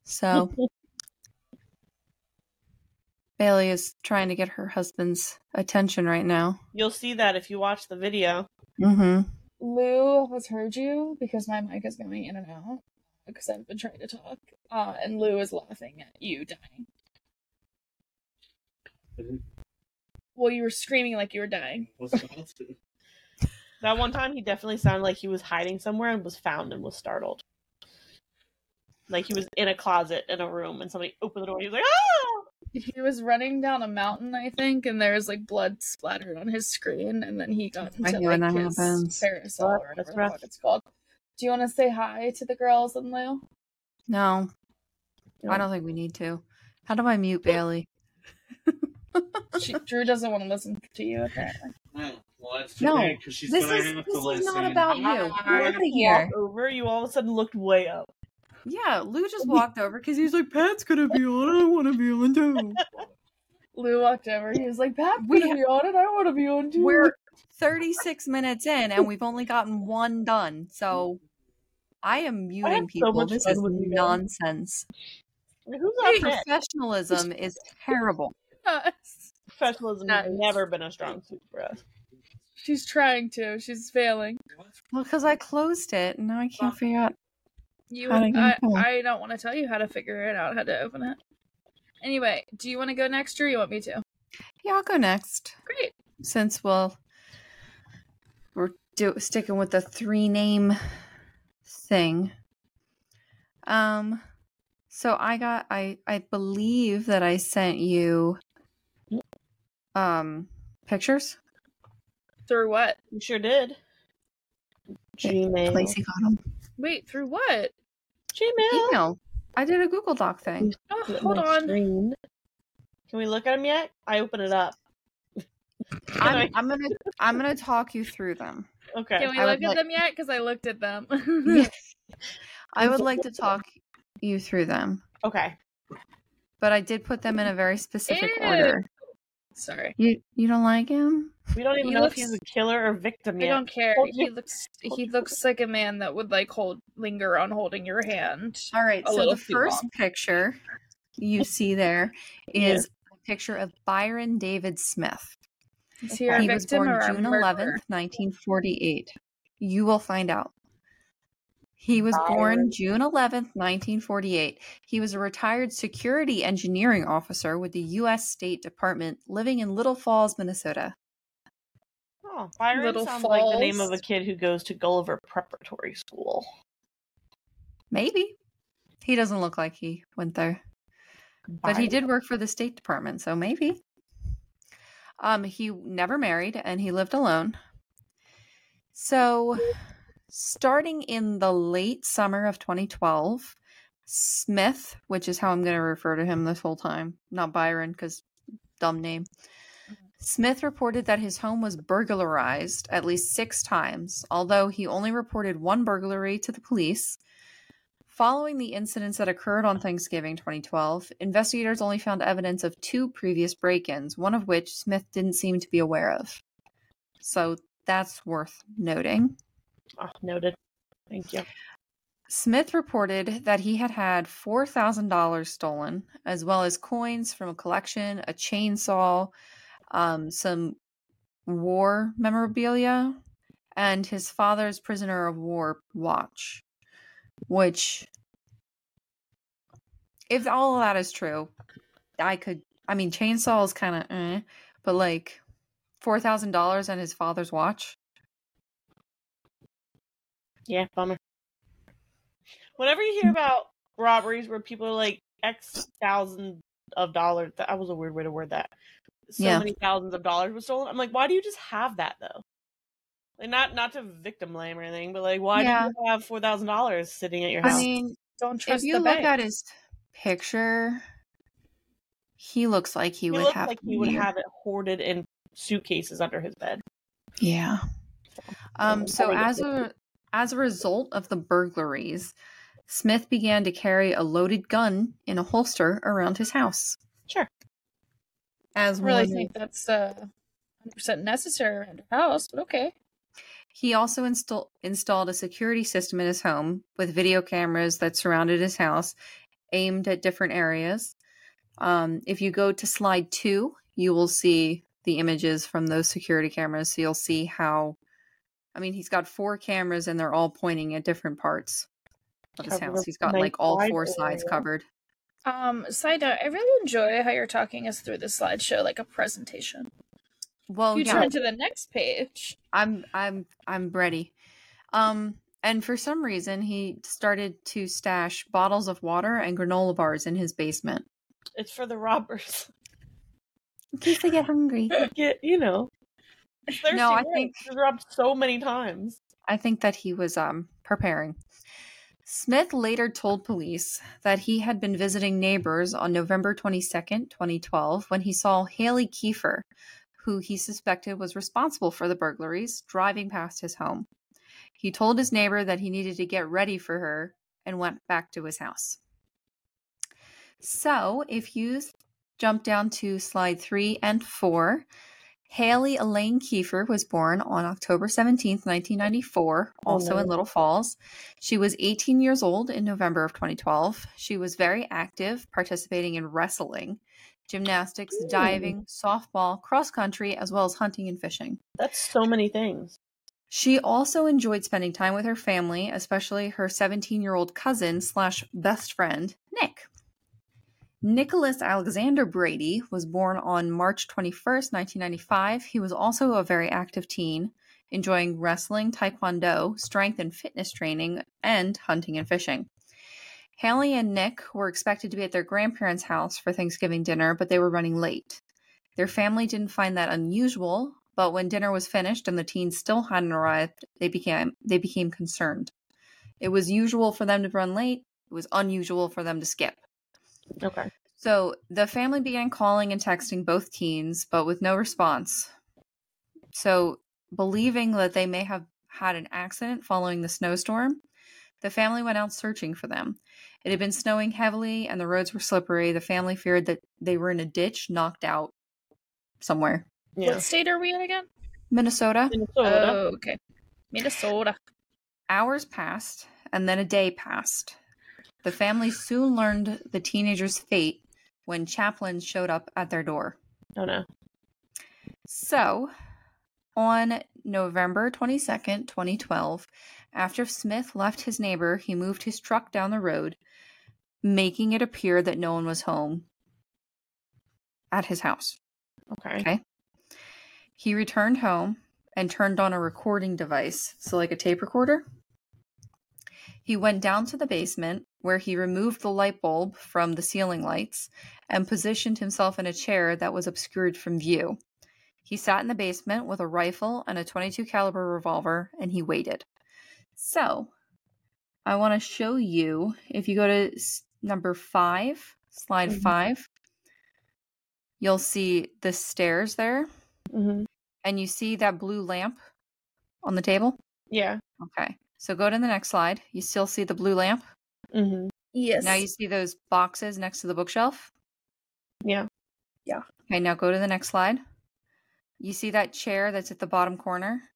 So Bailey is trying to get her husband's attention right now. You'll see that if you watch the video. Mm-hmm. Lou has heard you because my mic is going in and out because I've been trying to talk. Uh, and Lou is laughing at you dying. Well, you were screaming like you were dying. What's the opposite? That one time, he definitely sounded like he was hiding somewhere and was found and was startled. Like he was in a closet in a room and somebody opened the door. And he was like, "Ah!" He was running down a mountain, I think, and there was like blood splattered on his screen, and then he got I into hate when like that his happens. parasol or That's whatever the rough. fuck it's called. Do you want to say hi to the girls and Lou? No. I don't think we need to. How do I mute Bailey? She, Drew doesn't want to listen to you apparently. Well, that's too No, bad she's This is this is listen. not about you. Get out of You here. over, you all of a sudden looked way up. Yeah, Lou just walked over because he was like, Pat's gonna be on. I want to be on too. Lou walked over. He was like, "Pat's We gonna be on it. I want to be on too." We're 36 minutes in and we've only gotten one done. So I am muting had so people. much this is with you guys. nonsense. Like, Who's up next? Professionalism is terrible. Professionalism has never been a strong suit for us. She's trying to. She's failing. Well, because I closed it and now I can't figure out. You, How to I. I don't want to tell you how to figure it out, how to open it. Anyway, do you want to go next, or you want me to? Yeah, I'll go next. Great. Since we'll we're do sticking with the three name thing. Um so I got I I believe that I sent you um pictures. Through what? You sure did. Gmail. Lacey got them. Wait, through what? Gmail. Email. I did a Google Doc thing. Oh, hold on. screen. Can we look at them yet? I open it up. I'm, I'm gonna I'm gonna talk you through them. Okay. Can we I look at like- them yet? Because I looked at them. I would like to talk you through them, Okay. but I did put them in a very specific Ew. order. Sorry. You you don't like him? We don't even He know looks- if he's a killer or victim I yet. don't care. Hold He your- looks he looks like a man that would like hold linger on holding your hand. All right. So the first long. picture you see there is Yeah. a picture of Byron David Smith. Is he a he was born or June 11th, 1948. You will find out. He was Byron. born June 11th, 1948. He was a retired security engineering officer with the U.S. State Department living in Little Falls, Minnesota. Oh, Byron Little sounds like the name of a kid who goes to Gulliver Preparatory School. Maybe. He doesn't look like he went there. But he did work for the State Department, so maybe. Um, he never married and he lived alone. So, starting in the late summer of 2012, Smith, which is how I'm going to refer to him this whole time, not Byron, because dumb name. Smith reported that his home was burglarized at least six times, although he only reported one burglary to the police. Following the incidents that occurred on Thanksgiving 2012, investigators only found evidence of two previous break ins, one of which Smith didn't seem to be aware of. So that's worth noting. Oh, noted. Thank you. Smith reported that he had had $4,000 stolen, as well as coins from a collection, a chainsaw, um, some war memorabilia, and his father's prisoner of war watch. Which, if all of that is true, I could. I mean, chainsaw is kind of eh, but like $4,000 and his father's watch. Yeah, bummer. Whenever you hear about robberies where people are like X thousand of dollars, that was a weird way to word that. So Yeah. many thousands of dollars was stolen. I'm like, why do you just have that though? Like, not not to victim blame or anything, but like, why Yeah. do you have four thousand dollars sitting at your house? I mean, Don't trust. if you look bank. at his picture, he looks like he, he would have. like he would have it hoarded in suitcases under his bed. Yeah. Um. Um, So as a as a result of the burglaries, Smith began to carry a loaded gun in a holster around his house. Sure. As I really one- think that's uh, 100% necessary around your house, but okay. He also install- installed a security system in his home with video cameras that surrounded his house, aimed at different areas. Um, if you go to slide two, you will see the images from those security cameras. So you'll see how, I mean, he's got four cameras and they're all pointing at different parts of his Cover house. He's got nice like all wide four sides covered. Um, side note, I really enjoy how you're talking us through the slideshow like a presentation. Well, you yeah, turn to the next page. I'm I'm I'm ready. Um and for some reason he started to stash bottles of water and granola bars in his basement. It's for the robbers. In case they get hungry. Get you know. No, I think- was robbed so many times. I think that he was um preparing. Smith later told police that he had been visiting neighbors on November 22nd, 2012, when he saw Haley Kifer, who he suspected was responsible for the burglaries, driving past his home. He told his neighbor that he needed to get ready for her and went back to his house. So, if you jump down to slide three and four, Haley Elaine Kifer was born on October 17th, 1994, Oh, also in. Little Falls. She was 18 years old in November of 2012. She was very active, participating in wrestling, gymnastics, Ooh. diving, softball, cross country, as well as hunting and fishing. That's so many things. She also enjoyed spending time with her family, especially her 17 year old cousin slash best friend, Nick. Nicholas Alexander Brady was born on March 21st, 1995. He was also a very active teen, enjoying wrestling, taekwondo, strength and fitness training, and hunting and fishing. Haley and Nick were expected to be at their grandparents' house for Thanksgiving dinner, but they were running late. Their family didn't find that unusual, but when dinner was finished and the teens still hadn't arrived, they became they became concerned. It was usual for them to run late. It was unusual for them to skip. Okay. So the family began calling and texting both teens, but with no response. So, believing that they may have had an accident following the snowstorm, the family went out searching for them. It had been mm-hmm. snowing heavily and the roads were slippery. The family feared that they were in a ditch, knocked out somewhere. Yeah. What state are we in again? Minnesota. Minnesota. Oh, okay. Minnesota. Hours passed, and then a day passed. The family soon learned the teenager's fate when chaplains showed up at their door. Oh no. So, on November 22nd, 2012, after Smith left his neighbor, he moved his truck down the road, making it appear that no one was home at his house. Okay. Okay. He returned home and turned on a recording device, so like a tape recorder. He went down to the basement where he removed the light bulb from the ceiling lights and positioned himself in a chair that was obscured from view. He sat in the basement with a rifle and a 22 caliber revolver and he waited. So, I want to show you if you go to number 5, slide Mhm. 5, you'll see the stairs there hmm and you see that blue lamp on the table? Yeah. Okay. So go to the next slide. You still see the blue lamp? Mm-hmm. Yes. Now you see those boxes next to the bookshelf? Yeah. Yeah. Okay, now go to the next slide. You see that chair that's at the bottom corner?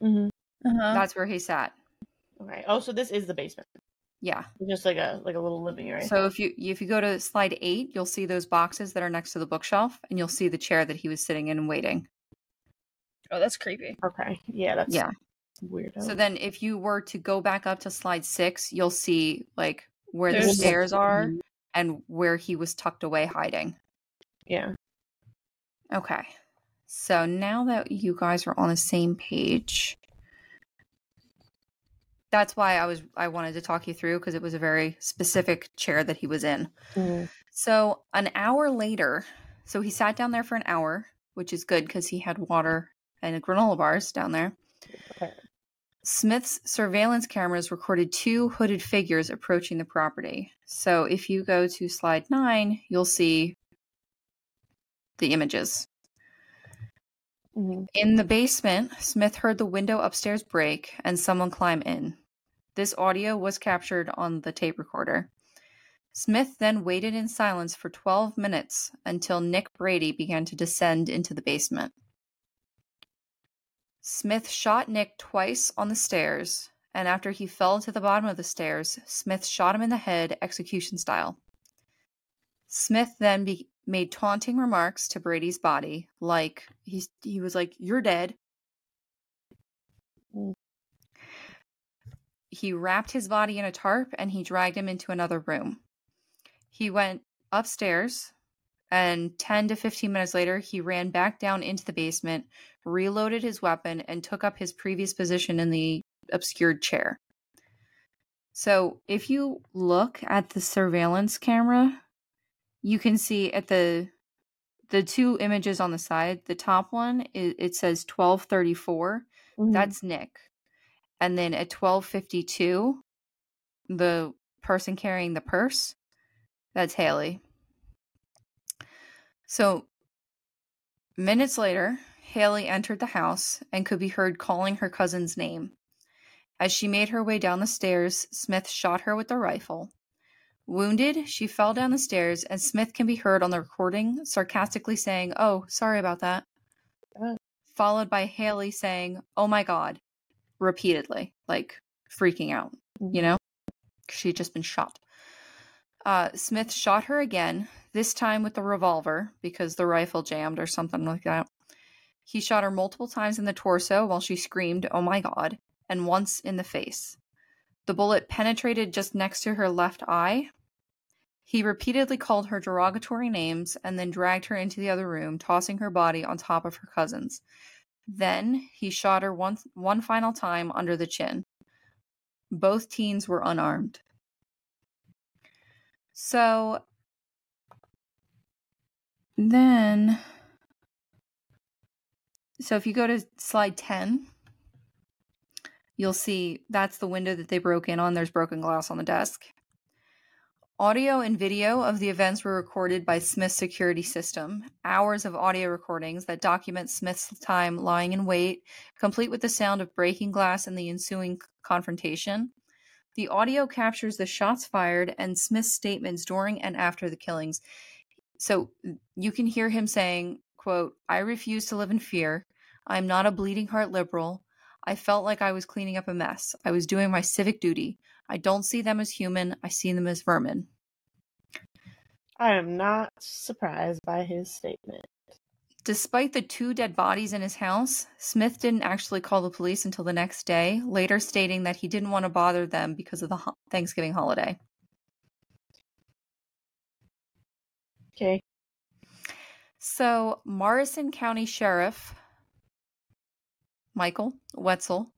hmm uh-huh. That's where he sat. Okay. Oh, so this is the basement. Yeah. Just like a like a little living area. So if you if you go to slide 8, you'll see those boxes that are next to the bookshelf and you'll see the chair that he was sitting in and waiting. oh, that's creepy. okay. Yeah. That's Yeah. weird. So then if you were to go back up to slide 6, you'll see like where the There's- stairs are and where he was tucked away hiding. Yeah. Okay. So now that you guys are on the same page, that's why I was I wanted to talk you through because it was a very specific chair that he was in. Mhm. So an hour later, so he sat down there for an hour, which is good because he had water and granola bars down there. Okay. Smith's surveillance cameras recorded two hooded figures approaching the property. So if you go to slide nine, you'll see the images. Mhm. In the basement, Smith heard the window upstairs break and someone climb in. This audio was captured on the tape recorder. Smith then waited in silence for 12 minutes until Nick Brady began to descend into the basement. Smith shot Nick twice on the stairs, and after he fell to the bottom of the stairs, Smith shot him in the head, execution style. Smith then be- made taunting remarks to Brady's body, like he's, he was like, "You're dead." Mm. He wrapped his body in a tarp and he dragged him into another room. He went upstairs, and 10 to 15 minutes later, he ran back down into the basement, reloaded his weapon, and took up his previous position in the obscured chair. So, if you look at the surveillance camera, you can see at the the two images on the side, the top one it, it says 1234. Mhm. That's Nick. And then at 1252, the person carrying the purse, that's Haley. So minutes later, Haley entered the house and could be heard calling her cousin's name. As she made her way down the stairs, Smith shot her with the rifle. Wounded, she fell down the stairs, and Smith can be heard on the recording sarcastically saying, Oh, sorry about that. Uh. Followed by Haley saying, Oh my God, repeatedly, like freaking out, you know? She'd just been shot. Uh, Smith shot her again, this time with the revolver because the rifle jammed or something like that. He shot her multiple times in the torso while she screamed, Oh my God, and once in the face. The bullet penetrated just next to her left eye. He repeatedly called her derogatory names and then dragged her into the other room, tossing her body on top of her cousin's. Then he shot her one, one final time under the chin. Both teens were unarmed. So then, so if you go to slide 10, you'll see that's the window that they broke in on. There's broken glass on the desk. Audio and video of the events were recorded by Smith's security system. Hours of audio recordings that document Smith's time lying in wait, complete with the sound of breaking glass and the ensuing confrontation. The audio captures the shots fired and Smith's statements during and after the killings. So you can hear him saying, quote, I refuse to live in fear. I'm not a bleeding heart liberal. I felt like I was cleaning up a mess. I was doing my civic duty. I don't see them as human. I see them as vermin. I am not surprised by his statement. Despite the two dead bodies in his house, Smith didn't actually call the police until the next day, later stating that he didn't want to bother them because of the ho- Thanksgiving holiday. Okay. So, Morrison County Sheriff Michael Wetzel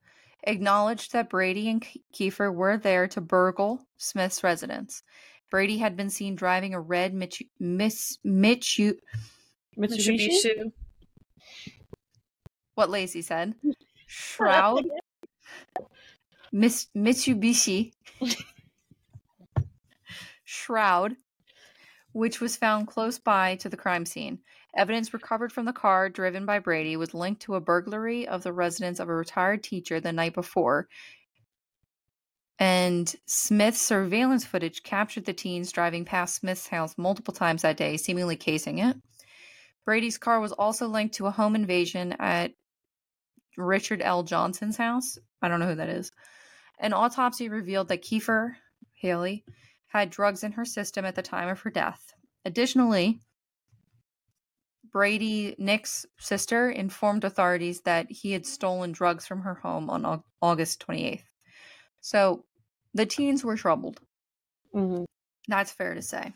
acknowledged that Brady and Kifer were there to burgle Smith's residence. Brady had been seen driving a red Mitsu- Miss Mitsu Mitsubishi? Mitsubishi. what Lacey said. Shroud Miss Mitsubishi Shroud, which was found close by to the crime scene. Evidence recovered from the car driven by Brady was linked to a burglary of the residence of a retired teacher the night before. And Smith's surveillance footage captured the teens driving past Smith's house multiple times that day, seemingly casing it. Brady's car was also linked to a home invasion at Richard L. Johnson's house. I don't know who that is. An autopsy revealed that Kifer Haley had drugs in her system at the time of her death. Additionally, Brady, Nick's sister, informed authorities that he had stolen drugs from her home on August 28th. So the teens were troubled. Mhm. That's fair to say.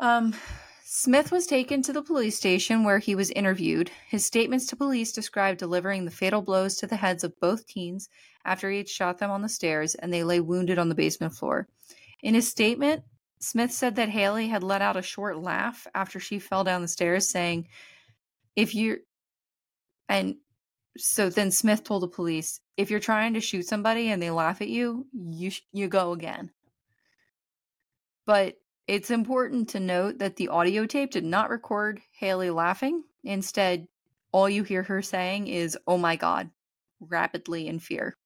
Um, Smith was taken to the police station where he was interviewed. His statements to police described delivering the fatal blows to the heads of both teens after he had shot them on the stairs and they lay wounded on the basement floor. In his statement, Smith said that Haley had let out a short laugh after she fell down the stairs, saying, If you're. And so then Smith told the police, if you're trying to shoot somebody and they laugh at you, you sh- you go again. But it's important to note that the audio tape did not record Haley laughing. Instead, all you hear her saying is, "Oh my god," rapidly in fear.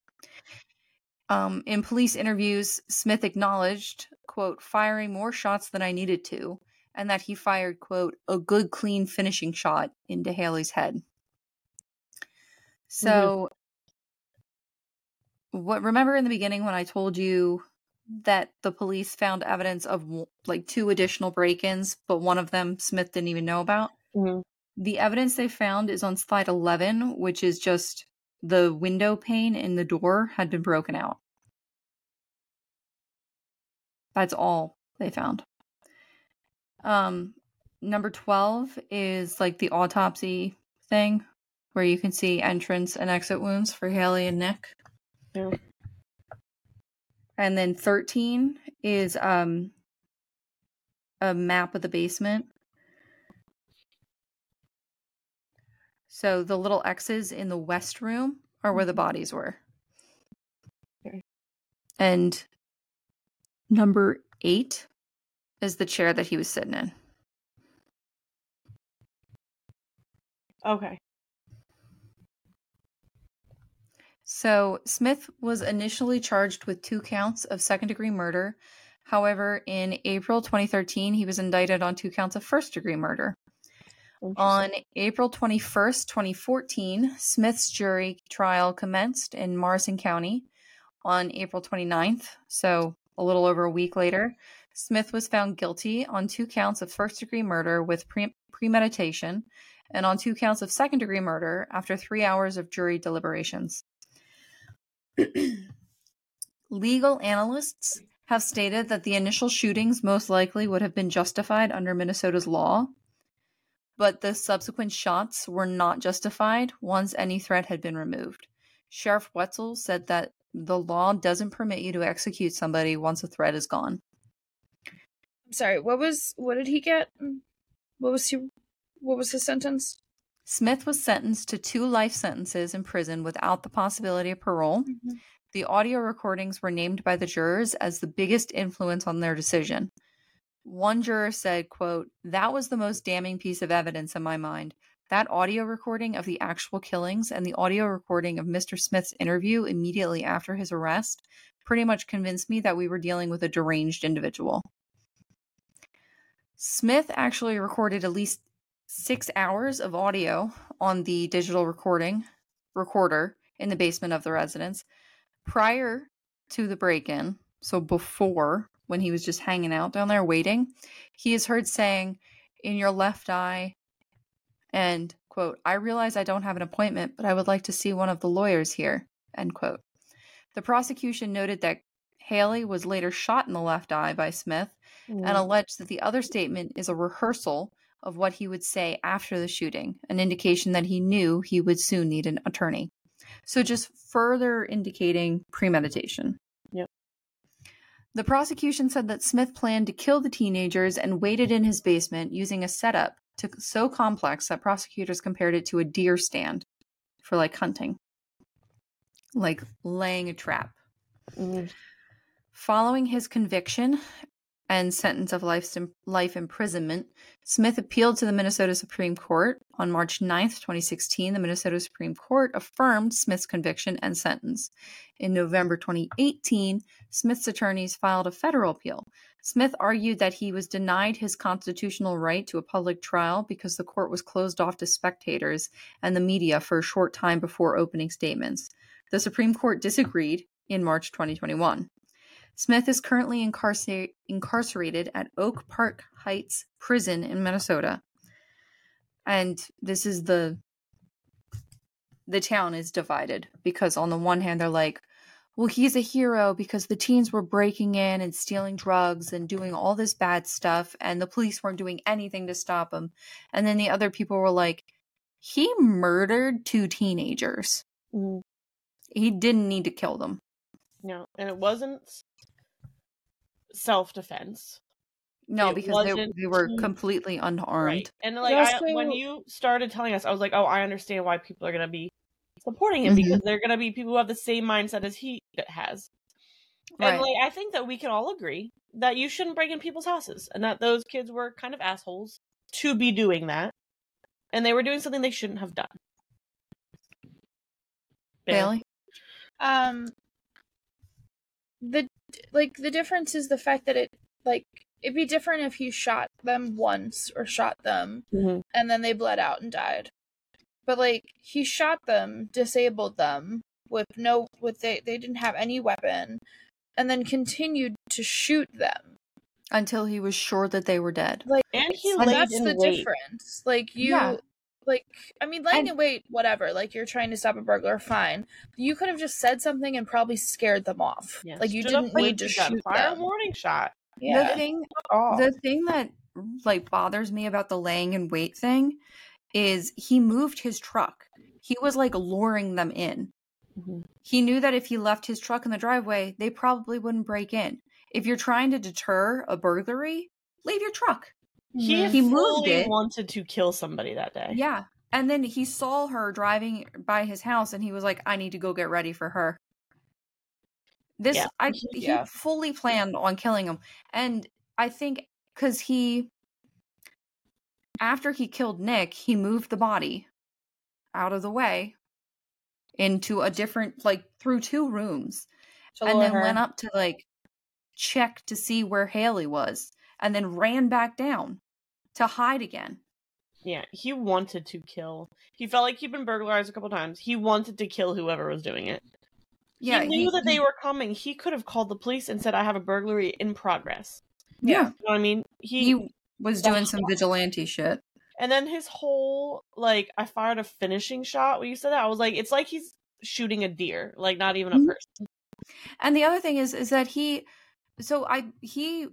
Um, in police interviews, Smith acknowledged, quote, firing more shots than I needed to, and that he fired, quote, a good, clean finishing shot into Haley's head. So, what remember in the beginning when I told you that the police found evidence of like two additional break-ins, but one of them Smith didn't even know about? Mhm. The evidence they found is on slide 11, which is just the window pane in the door had been broken out. That's all they found. Um number 12 is like the autopsy thing where you can see entrance and exit wounds for Haley and Nick. Yeah. And then 13 is um a map of the basement. So the little X's in the west room are where the bodies were. Okay. And number 8 is the chair that he was sitting in. Okay. So Smith was initially charged with two counts of second degree murder. However, in April 2013, he was indicted on two counts of first degree murder. On April 21st, 2014, Smith's jury trial commenced in Morrison County. On April 29th, so a little over a week later, Smith was found guilty on two counts of first degree murder with pre- premeditation and on two counts of second degree murder after three hours of jury deliberations. Legal analysts have stated that the initial shootings most likely would have been justified under Minnesota's law, but the subsequent shots were not justified once any threat had been removed. Sheriff Wetzel said that the law doesn't permit you to execute somebody once a threat is gone. I'm sorry. What was what did he get? What was he? What was his sentence? Smith was sentenced to two life sentences in prison without the possibility of parole. Mm-hmm. The audio recordings were named by the jurors as the biggest influence on their decision. One juror said, quote, "That was the most damning piece of evidence in my mind. That audio recording of the actual killings and the audio recording of Mr. Smith's interview immediately after his arrest pretty much convinced me that we were dealing with a deranged individual." Smith actually recorded at least 6 hours of audio on the digital recording recorder in the basement of the residence prior to the break in, so before when he was just hanging out down there waiting, he is heard saying, In your left eye, and quote, I realize I don't have an appointment, but I would like to see one of the lawyers here, end quote. The prosecution noted that Haley was later shot in the left eye by Smith and alleged that the other statement is a rehearsal of what he would say after the shooting, an indication that he knew he would soon need an attorney. So, just further indicating premeditation. Yep. The prosecution said that Smith planned to kill the teenagers and waited in his basement using a setup to, so complex that prosecutors compared it to a deer stand for like hunting, like laying a trap. Mhm. Following his conviction and sentence of life, life imprisonment, Smith appealed to the Minnesota Supreme Court. On March 9th, 2016, the Minnesota Supreme Court affirmed Smith's conviction and sentence. In November 2018, Smith's attorneys filed a federal appeal. Smith argued that he was denied his constitutional right to a public trial because the court was closed off to spectators and the media for a short time before opening statements. The Supreme Court disagreed in March 2021. Smith is currently incarcer- incarcerated at Oak Park Heights Prison in Minnesota. And this is the the town is divided because on the one hand they're like, well, he's a hero because the teens were breaking in and stealing drugs and doing all this bad stuff and the police weren't doing anything to stop him. And then the other people were like, he murdered two teenagers. Mhm. He didn't need to kill them. No, and it wasn't self defense. No, It because they, they were too- completely unarmed. Right. And like I, when you started telling us, I was like, oh, I understand why people are gonna be supporting him Mhm. because they're gonna be people who have the same mindset as he has. And like I think that we can all agree that you shouldn't break in people's houses and that those kids were kind of assholes to be doing that. And they were doing something they shouldn't have done. Bailey? Um, the like the difference is the fact that it like it'd be different if he shot them once or shot them Mhm. and then they bled out and died. But like he shot them, disabled them with no with they they didn't have any weapon and then continued to shoot them. until he was sure that they were dead. Like And he and laid that's the wait. difference. Like you Yeah. like I mean laying And- in wait, whatever, like you're trying to stop a burglar, fine. You could have just said something and probably scared them off. Yeah, Like you stood didn't need to shoot fire a them. warning shot. Yeah. The thing the thing that like bothers me about the laying in wait thing is he moved his truck. He was like luring them in. Mm-hmm. He knew that if he left his truck in the driveway, they probably wouldn't break in. If you're trying to deter a burglary, leave your truck. he, He moved fully it. wanted to kill somebody that day. Yeah. And then he saw her driving by his house and he was like, I need to go get ready for her. This Yeah. I Yeah. he fully planned on killing him. And I think cuz he after he killed Nick, he moved the body out of the way into a different like through two rooms and then her. went up to like check to see where Haley was and then ran back down to hide again. Yeah, he wanted to kill. He felt like he'd been burglarized a couple times. He wanted to kill whoever was doing it. Yeah, he knew he- that he- they were coming. He could have called the police and said, "I have a burglary in progress." Yeah. You know what I mean? He, he was doing some vigilante shit. and then his whole like, I fired a finishing shot. When you said that, I was like, it's like he's shooting a deer, like not even a Mhm. person. And the other thing is is that he so I he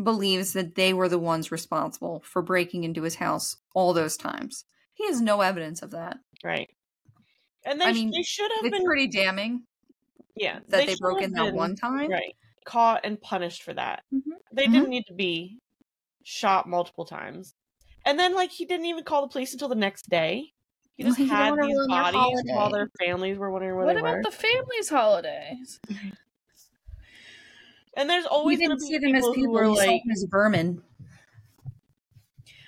believes that they were the ones responsible for breaking into his house all those times. He has no evidence of that. Right. And they, I mean, they should have been pretty damning yeah that they, should broke in that one time. right caught and punished for that. Mhm. They Mhm. didn't need to be shot multiple times. And then like he didn't even call the police until the next day. He Well, just he had these bodies while their families were wondering where What they about the family's holidays? and there's always going didn't to see be them as people people. who are like as vermin.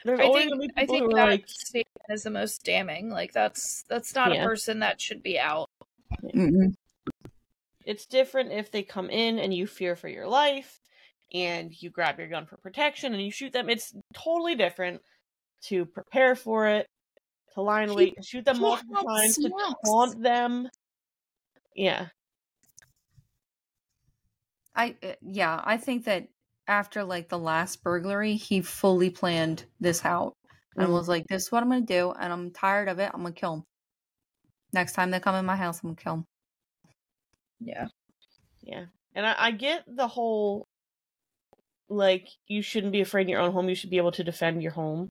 there's I think going to be I think that like statement is the most damning. Like that's that's not Yeah. a person that should be out. Mm-mm. it's different if they come in and you fear for your life and you grab your gun for protection and you shoot them. It's totally different to prepare for it, to lie in wait, shoot them multiple times, to snacks. taunt them. Yeah. I uh, yeah, I think that after like the last burglary, he fully planned this out and Mhm. was like, "This is what I'm gonna do, and I'm tired of it. I'm gonna kill him. Next time they come in my house, I'm gonna kill him." Yeah. Yeah. And I, I get the whole like you shouldn't be afraid in your own home, you should be able to defend your home.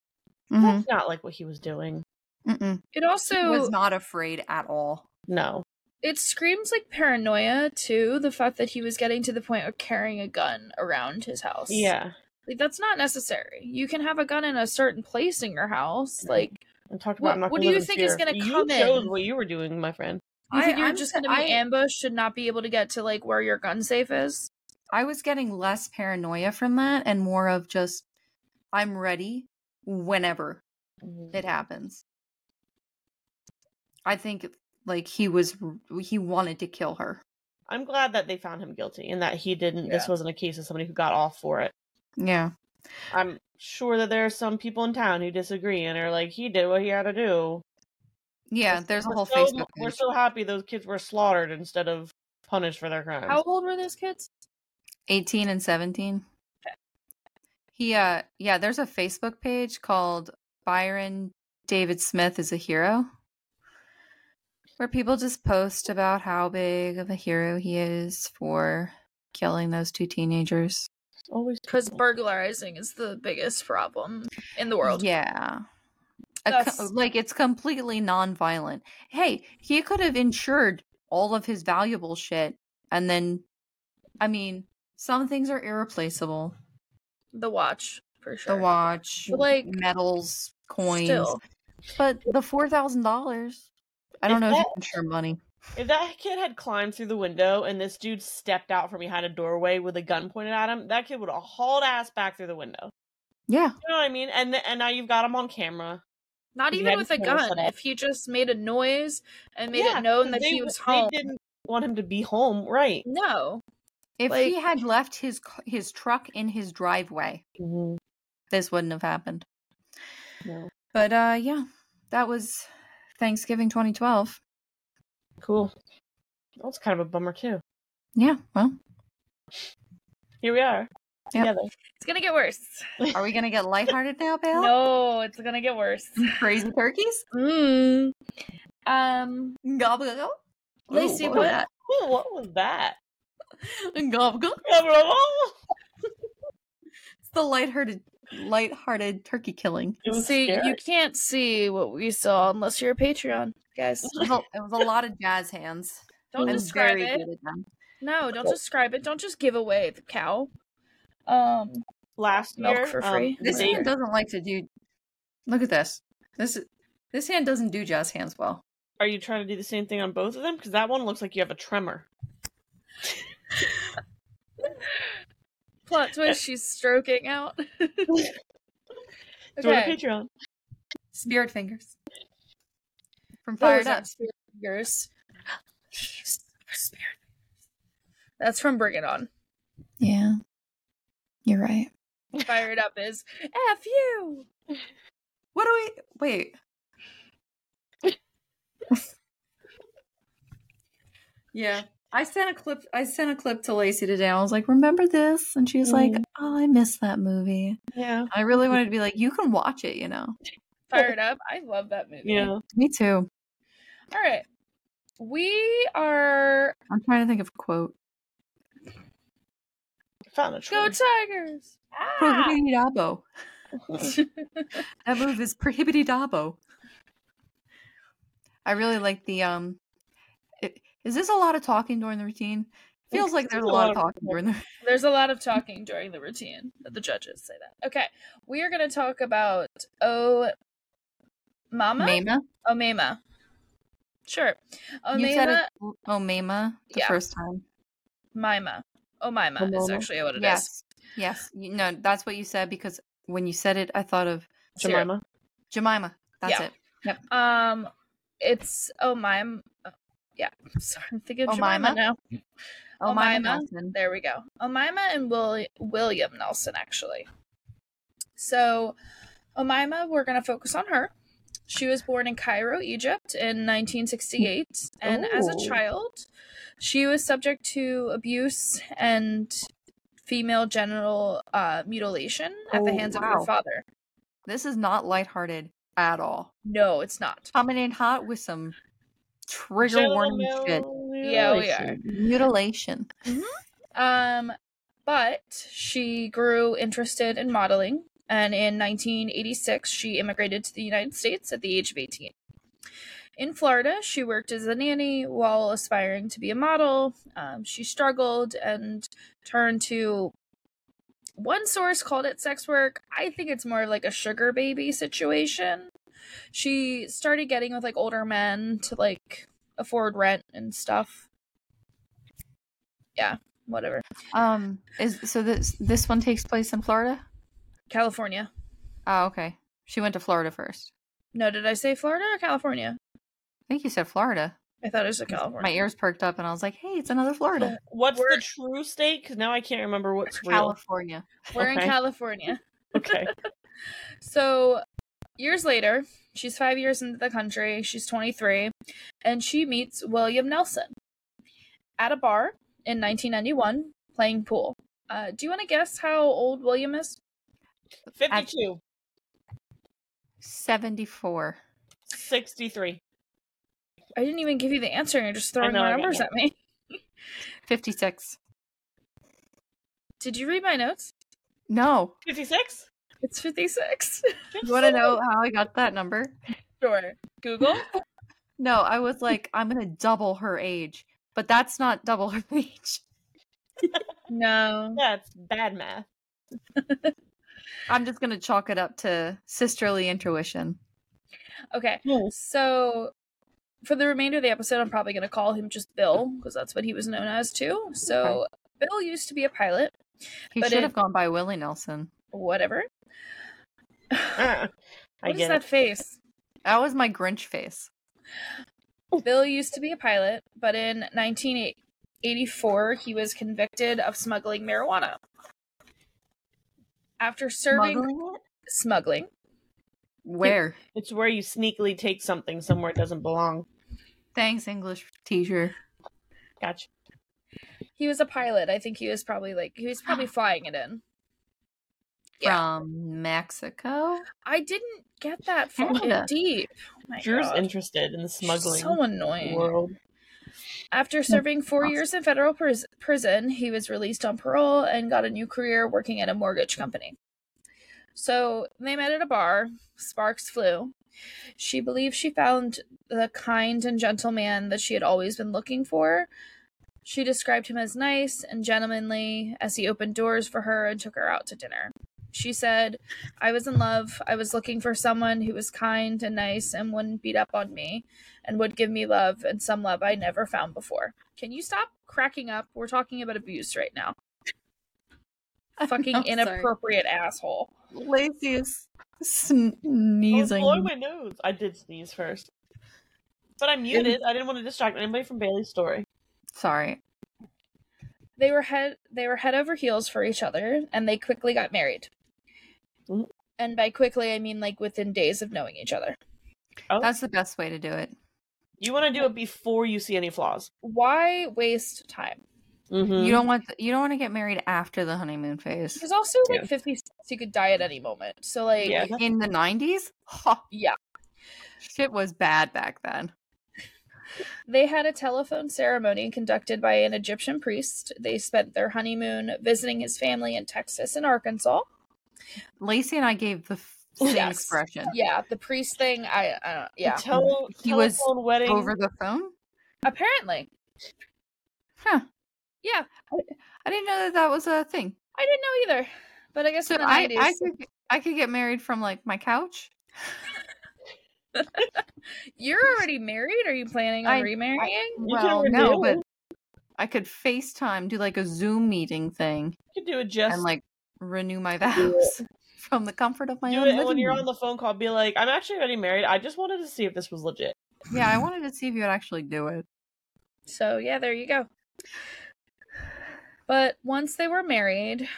Mm-hmm. That's not like what he was doing. Mm-mm. It He also was not afraid at all. No. it screams like paranoia too. The fact that he was getting to the point of carrying a gun around his house. Yeah. like that's not necessary. You can have a gun in a certain place in your house. Right. Like And talked What- about I'm what do you live in think is gonna you come chose in? what you were doing, my friend. you think I- you're I'm just going to be I- ambushed, should not be able to get to like where your gun safe is. I was getting less paranoia from that and more of just I'm ready whenever it mm-hmm. happens. I think like he was he wanted to kill her. I'm glad that they found him guilty and that he didn't. This wasn't a case of somebody who got off for it. Yeah. I'm sure that there are some people in town who disagree and are like, he did what he had to do. Yeah, We're- there's a whole so- Facebook We're so happy those kids were slaughtered instead of punished for their crimes. How old were those kids? 18 and 17. He uh yeah, there's a Facebook page called Byron David Smith is a hero. Where people just post about how big of a hero he is for killing those two teenagers. Always Because burglarizing is the biggest problem in the world. Yeah. A co- like it's completely non-violent. Hey, he could have insured all of his valuable shit and then I mean, some things are irreplaceable. The watch, for sure. The watch, But, like, medals, coins. Still. But the four thousand dollars, I don't If know if you that- can insure money. If that kid had climbed through the window and this dude stepped out from behind a doorway with a gun pointed at him, that kid would have hauled ass back through the window. Yeah, You know what I mean? And th- and now you've got him on camera. Not even with a gun. If he just made a noise and made Yeah, it known 'cause that they he w- was they home. didn't want him to be home, right? No. If Like- he had left his his truck in his driveway, Mhm. this wouldn't have happened. No. But uh yeah, that was Thanksgiving 2012. Cool. That was kind of a bummer too. Yeah, well, Here we are. Yep. Together. It's gonna get worse. are we going to get lighthearted now, Bill? No, it's gonna get worse. Crazy turkeys? Mm. Um, Gobble gobble. Lacey, Ooh, what- was Ooh, what was that? That? Gobble gobble. it It's the lighthearted lighthearted turkey killing. see, scary. you can't see what we saw unless you're a Patreon, guys. It was a, it was a lot of jazz hands. Don't I'm describe it. good at them. No, don't describe it. Don't just give away the cow. Um, last Milk year for um, free. the This day- hand doesn't like to do. Look at this. This this hand doesn't do jazz hands well. Are you trying to do the same thing on both of them? Because that one looks like you have a tremor. Plot twist: she's stroking out. Join okay. Patreon. Spirit fingers. From Those Fired Up. spirit fingers. Spirit. That's from Bring It On. Yeah, you're right. Fired Up is F you. What do we wait? yeah, I sent a clip. I sent a clip to Lacey today. I was like, "Remember this?" And she was like, Mhm. "Oh, I missed that movie." Yeah. I really wanted to be like, "You can watch it," you know. Fired Up. I love that movie. Yeah. Me too. All right. We are I'm trying to think of a quote. Found a go. Tigers. Ah! Prohibity dabo. That move is prohibity dabo. I really like the um. Is this a lot of talking during the routine? Feels like there's a lot of talking during the. There's a lot of talking during the routine. The judges say that. Okay. We are going to talk about Oh Mama? Mama. Oh Mama. Sure. Oh you said it. Oh, The Yeah. first time. Mima. Oh Mima is actually what it is. yes. Yes. No, that's what you said because when you said it, I thought of Jemima. Jemima. That's Yeah. it. Um, it's oh Mima. Yeah, sorry, I'm thinking Oh, Jemima Mima? now. Oh, Mima Mima. Nelson. There we go. Omima and Will- William Nelson, actually. So, Omima, we're going to focus on her. She was born in Cairo, Egypt in 1968. And as a child, she was subject to abuse and female genital uh, mutilation at the Oh, hands of her father. This is not lighthearted at all. No, it's not. Coming in hot with some trigger warning shit. Yeah, we are. Mutilation. Um, but she grew interested in modeling, and in 1986, she immigrated to the United States at the age of 18. In Florida, she worked as a nanny while aspiring to be a model. Um, she struggled and turned to one source called it sex work. I think it's more like a sugar baby situation. She started getting with like older men to like afford rent and stuff. Yeah, whatever. Um, is so this this one takes place in Florida? California. Oh, okay. She went to Florida first. No, did I say Florida or California? I think you said Florida. I thought it was California. My ears perked up, and I was like, "Hey, it's another Florida, What's We're- the true state? Because now I can't remember what's real. California." We're in California. Okay. So, years later, she's five years into the country. She's 23, and she meets William Nelson at a bar in 1991 playing pool. Uh, do you want to guess how old William is? 52. Seventy-four. 63. I didn't even give you the answer. You're just throwing know, more numbers at me. Fifty-six. Did you read my notes? No. 56? It's 56. You want to know how I got that number? sure. Google. No, I was like, I'm gonna double her age, but that's not double her age. No. That's bad math. I'm just gonna chalk it up to sisterly intuition. Okay. Yes. So for the remainder of the episode, I'm probably going to call him just Bill because that's what he was known as too. So Bill used to be a pilot. He But should it- have gone by Willie Nelson. Whatever. I What is get that it. face? That was my Grinch face. Bill used to be a pilot, but in 1984, he was convicted of smuggling marijuana. After serving Smuggling smuggling, Where? It's where you sneakily take something somewhere it doesn't belong. Thanks, English teacher. Gotcha. he was a pilot. I think he was probably like he was probably flying it in. Yeah. From Mexico? I didn't get that far Canada. deep. Oh Drew's God. interested in the smuggling So annoying. world. After serving four awesome. years in federal pris- prison, he was released on parole and got a new career working at a mortgage company. So they met at a bar. Sparks flew. She believed she found the kind and gentle man that she had always been looking for. She described him as nice and gentlemanly as he opened doors for her and took her out to dinner. She said, I was in love. I was looking for someone who was kind and nice and wouldn't beat up on me and would give me love and some love I never found before. Can you stop cracking up? We're talking about abuse right now. Fucking I'm sorry. inappropriate asshole. Lacey is I sneezing. was blowing my nose. I did sneeze first. But I muted. I didn't want to distract anybody from Bailey's story. Sorry. They were head they were head over heels for each other and they quickly got married. And by quickly I mean like within days of knowing each other. Oh, That's the best way to do it. you want to do it before you see any flaws. Why waste time? Mm-hmm. You don't want you don't want to get married after the honeymoon phase. There's also like Yeah. 50 cents you could die at any moment. So like Yeah. In the nineties? Ha, yeah. shit was bad back then. They had a telephone ceremony conducted by an Egyptian priest. They spent their honeymoon visiting his family in Texas and Arkansas. Lacey and I gave the same Yes. expression Yeah, the priest thing, I, I don't, yeah. Tele- He was wedding. over the phone. Apparently. Huh. Yeah, I didn't know that that was a thing. I didn't know either. But I guess So in the I 90s. I could I could get married from like my couch. You're already married? Are you planning on I- remarrying? You well, no, but I could FaceTime, do like a Zoom meeting thing, You could do it just and like renew my vows from the comfort of my do own it and when you're room. on the phone call. Be like, I'm actually already married. I just wanted to see if this was legit. Yeah, I wanted to see if you would actually do it. So, yeah, there you go. But once they were married,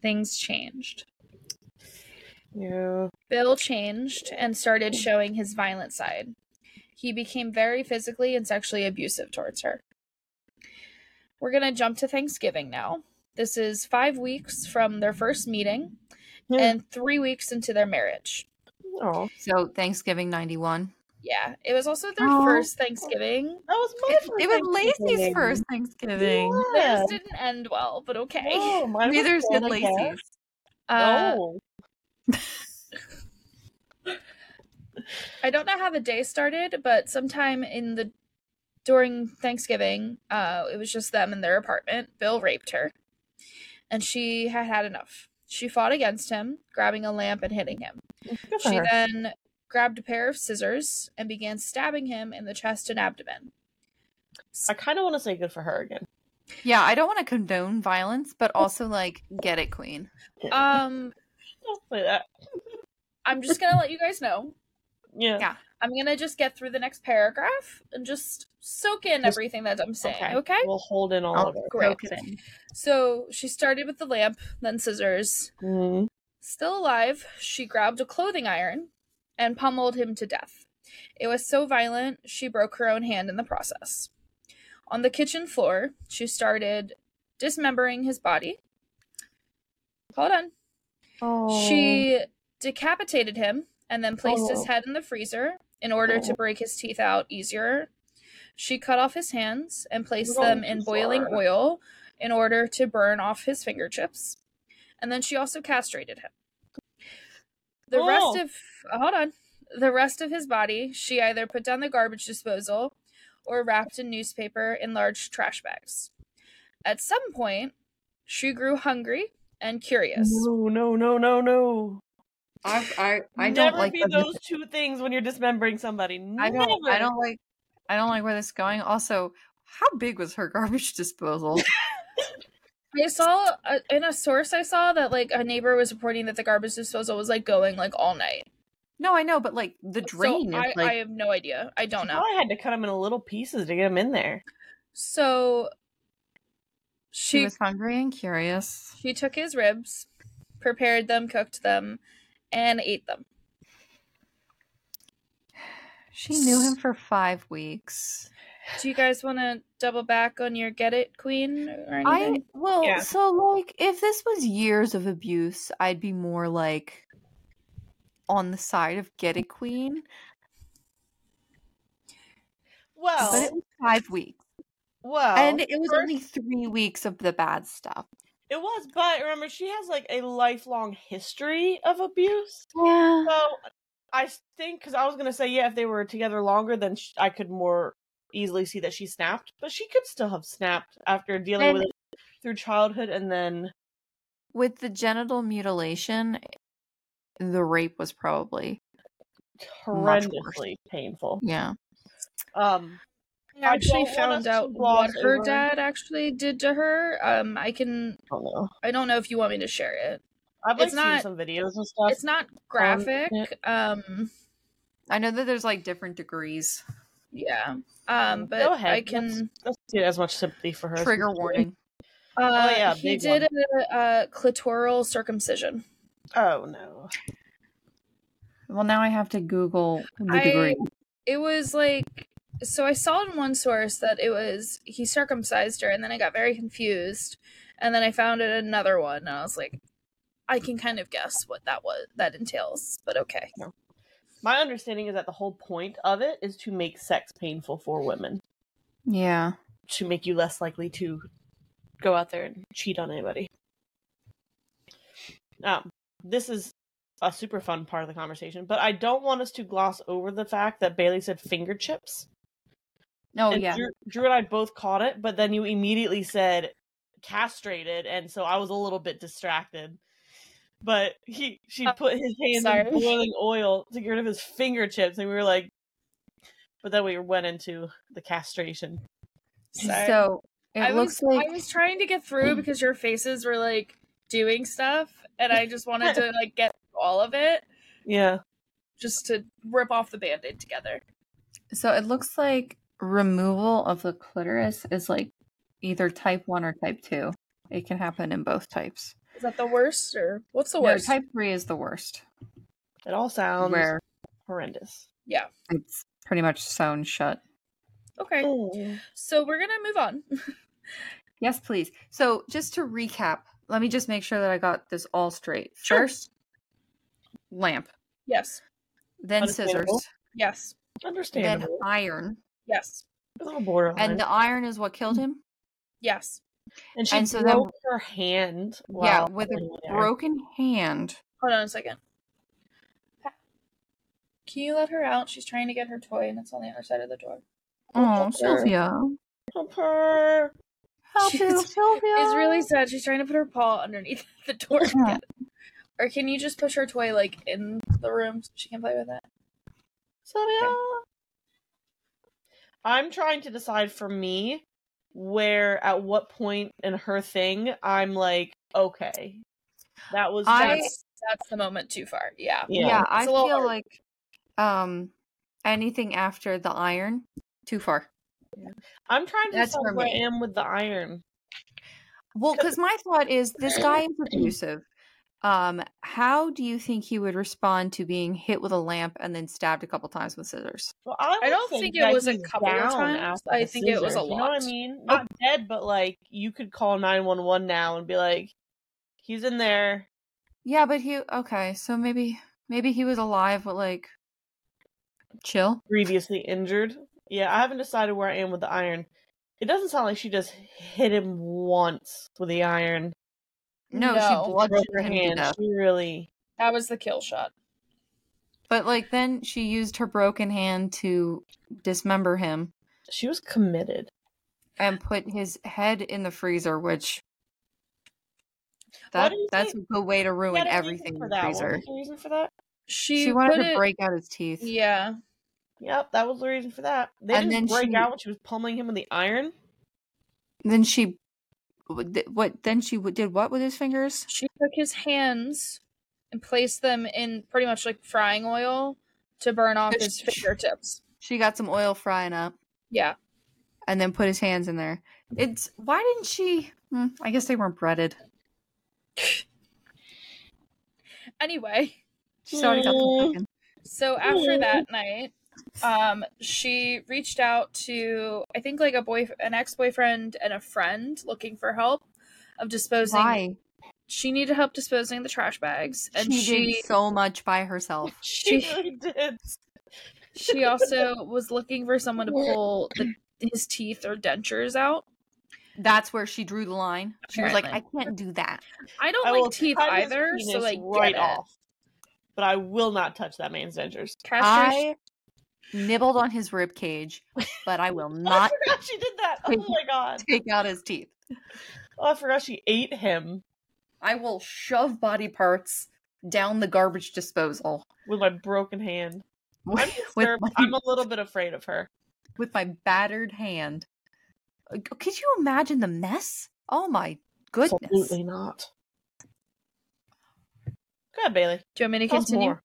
things changed. Yeah. Bill changed and started mm. showing his violent side. He became very physically and sexually abusive towards her. We're going to jump to Thanksgiving now. This is five weeks from their first meeting and three weeks into their marriage. Oh, So Thanksgiving '91. Yeah, it was also their Aw. first Thanksgiving. that was my It, first it was Lacey's first Thanksgiving. Yeah. Theirs didn't end well, but okay. No, mine Neither good, did I guess. Lacey's. Uh, no. I don't know how the day started, but sometime in the during Thanksgiving, uh, it was just them in their apartment. Bill raped her, and she had had enough. She fought against him, grabbing a lamp and hitting him. She her. then grabbed a pair of scissors and began stabbing him in the chest and abdomen. I kind of want to say good for her again. Yeah, I don't want to condone violence, but also like get it, Queen. Um, Don't say that. I'm just gonna let you guys know. Yeah. Yeah. I'm gonna just get through the next paragraph and just soak in Just- everything that I'm saying. Okay. We'll hold in all I'll of it. Great. soak. So she started with the lamp, then scissors. Mm. Still alive, she grabbed a clothing iron and pummeled him to death. It was so violent, she broke her own hand in the process. On the kitchen floor, she started dismembering his body. Hold on. Oh. She decapitated him and then placed his Oh. head in the freezer in order to Oh. break his teeth out easier. She cut off his hands and placed Oh, them in boiling sorry. oil in order to burn off his fingertips. And then she also castrated him. The Oh. rest of hold on. The rest of his body, she either put down the garbage disposal or wrapped in newspaper in large trash bags. At some point, she grew hungry and curious. No, no, no, no, no. I I, I Never don't like be where this- those two things when you're dismembering somebody. I don't I don't like I don't like where this is going. Also, how big was her garbage disposal? I saw uh, in a source I saw that like a neighbor was reporting that the garbage disposal was like going like all night. no, I know, but like the drain so is I, like I have no idea. I don't know. I had to cut them into little pieces to get them in there. So She She was hungry and curious. she took his ribs, prepared them, cooked them, and ate them. She knew him for five weeks. Do you guys want to double back on your get it queen or I anything? well, Yeah. so like if this was years of abuse, I'd be more like on the side of get it queen. Well, but it was five weeks, well, and it was first- only three weeks of the bad stuff. It was. But remember, she has like a lifelong history of abuse. Yeah, So I think because I was gonna say yeah, if they were together longer, then sh- I could more easily see that she snapped. But she could still have snapped after dealing And- with it through childhood and then with the genital mutilation, the rape was probably horrendously painful. yeah. Um, I actually don't want us found out what her over- dad actually did to her. Um, I can. I don't know. I don't know if you want me to share it. I've like It's seen not- some videos and stuff. It's not graphic. it. Um, I know that there's like different degrees. yeah. Um, but Go ahead. I can. Let's, let's get as much sympathy for her. Trigger warning. Uh, yeah, he big did a, a clitoral circumcision. Oh no. Well, now I have to Google the I- degree. It was like so. I saw in one source that it was he circumcised her, and then I got very confused, and then I found it another one, and I was like, I can kind of guess what that was that entails, but okay. My understanding is that the whole point of it is to make sex painful for women, Yeah. to make you less likely to go out there and cheat on anybody. Um, this is a super fun part of the conversation, but I don't want us to gloss over the fact that Bailey said finger chips. Oh and yeah. Drew, Drew and I both caught it, but then you immediately said castrated, and so I was a little bit distracted. But he she Uh, put his hands sorry. in boiling oil to get rid of his fingertips, and we were like, but then we went into the castration. Sorry. So it I looks was like I was trying to get through because your faces were like doing stuff, and I just wanted to like get all of it Yeah, just to rip off the band-aid together. so it looks like removal of the clitoris is like either type one or type two. It can happen in both types. Is that the worst, or what's the No, worst? type three is the worst, it all sounds where horrendous. yeah. it's pretty much sewn shut. Okay. Oh. So we're gonna move on. Yes, please. So just to recap, let me just make sure that I got this all straight. Sure. First, lamp, yes. then scissors, Yes. Understand. Then iron, Yes. a little borderline. and the iron is what killed him. Yes. and she and so then- broke her hand. yeah, with a there. broken hand. Hold on a second. Can you let her out? She's trying to get her toy, and it's on the other side of the door. Oh, Sylvia. Help her. Help She's- you, Sylvia. It's really sad. She's trying to put her paw underneath the door. Yeah. Or can you just push her toy like in the room so she can play with it? Sylvia. I'm trying to decide for me where at what point in her thing I'm like, okay. That was I- That's that's the moment too far. Yeah. Yeah. Yeah, It's I a little feel hard. like um anything after the iron, too far. I'm trying to That's decide for where I am with the iron. Well, because my thought is this guy is abusive. Um, how do you think he would respond to being hit with a lamp and then stabbed a couple times with scissors? Well, I, I don't think it was a couple of times. I the think it was a scissors, You know what. I mean? Not dead, but like you could call 911 now and be like, he's in there. Yeah, but he okay, so maybe maybe he was alive, but like chill. previously injured. Yeah, I haven't decided where I am with the iron. It doesn't sound like she just hit him once with the iron. No, No. she Broke bludgeoned her him hand. She really. That was the kill shot. But like then she used her broken hand to dismember him She was committed. and put his head in the freezer, which that that's think- a good way to ruin had a everything in for the that. What freezer. was the reason for that? She, She, wanted to it- break out his teeth. Yeah. Yep, that was the reason for that. They And didn't then break she- out when she was pummeling him with the iron. Then she what then she did what with his fingers? She took his hands and placed them in pretty much like frying oil to burn off his Sh- sh- fingertips. She got some oil frying up. Yeah. and then put his hands in there. It's why didn't she? Hmm, I guess they weren't breaded. Anyway, She's already got them Mm. cooking. so after that night, um, she reached out to I think like a boy, an ex boyfriend, and a friend looking for help of disposing. Why? She needed help disposing the trash bags, and she, she did so much by herself. She She- really did. she also was looking for someone to pull the, his teeth or dentures out. That's where she drew the line. She was like, "I can't do that." I don't I like teeth either, so penis like right get it. off. But I will not touch that man's dentures. Castration. I nibbled on his rib cage, but I will not. I not forgot she did that. Oh my god. take out his teeth. Oh, I forgot she ate him I will shove body parts down the garbage disposal with my broken hand. I'm with, with, disturbed. my, I'm a little bit afraid of her. with my battered hand. Uh, Could you imagine the mess? Oh my goodness! Absolutely not. Go ahead, Bailey. Do you want me to Tell continue?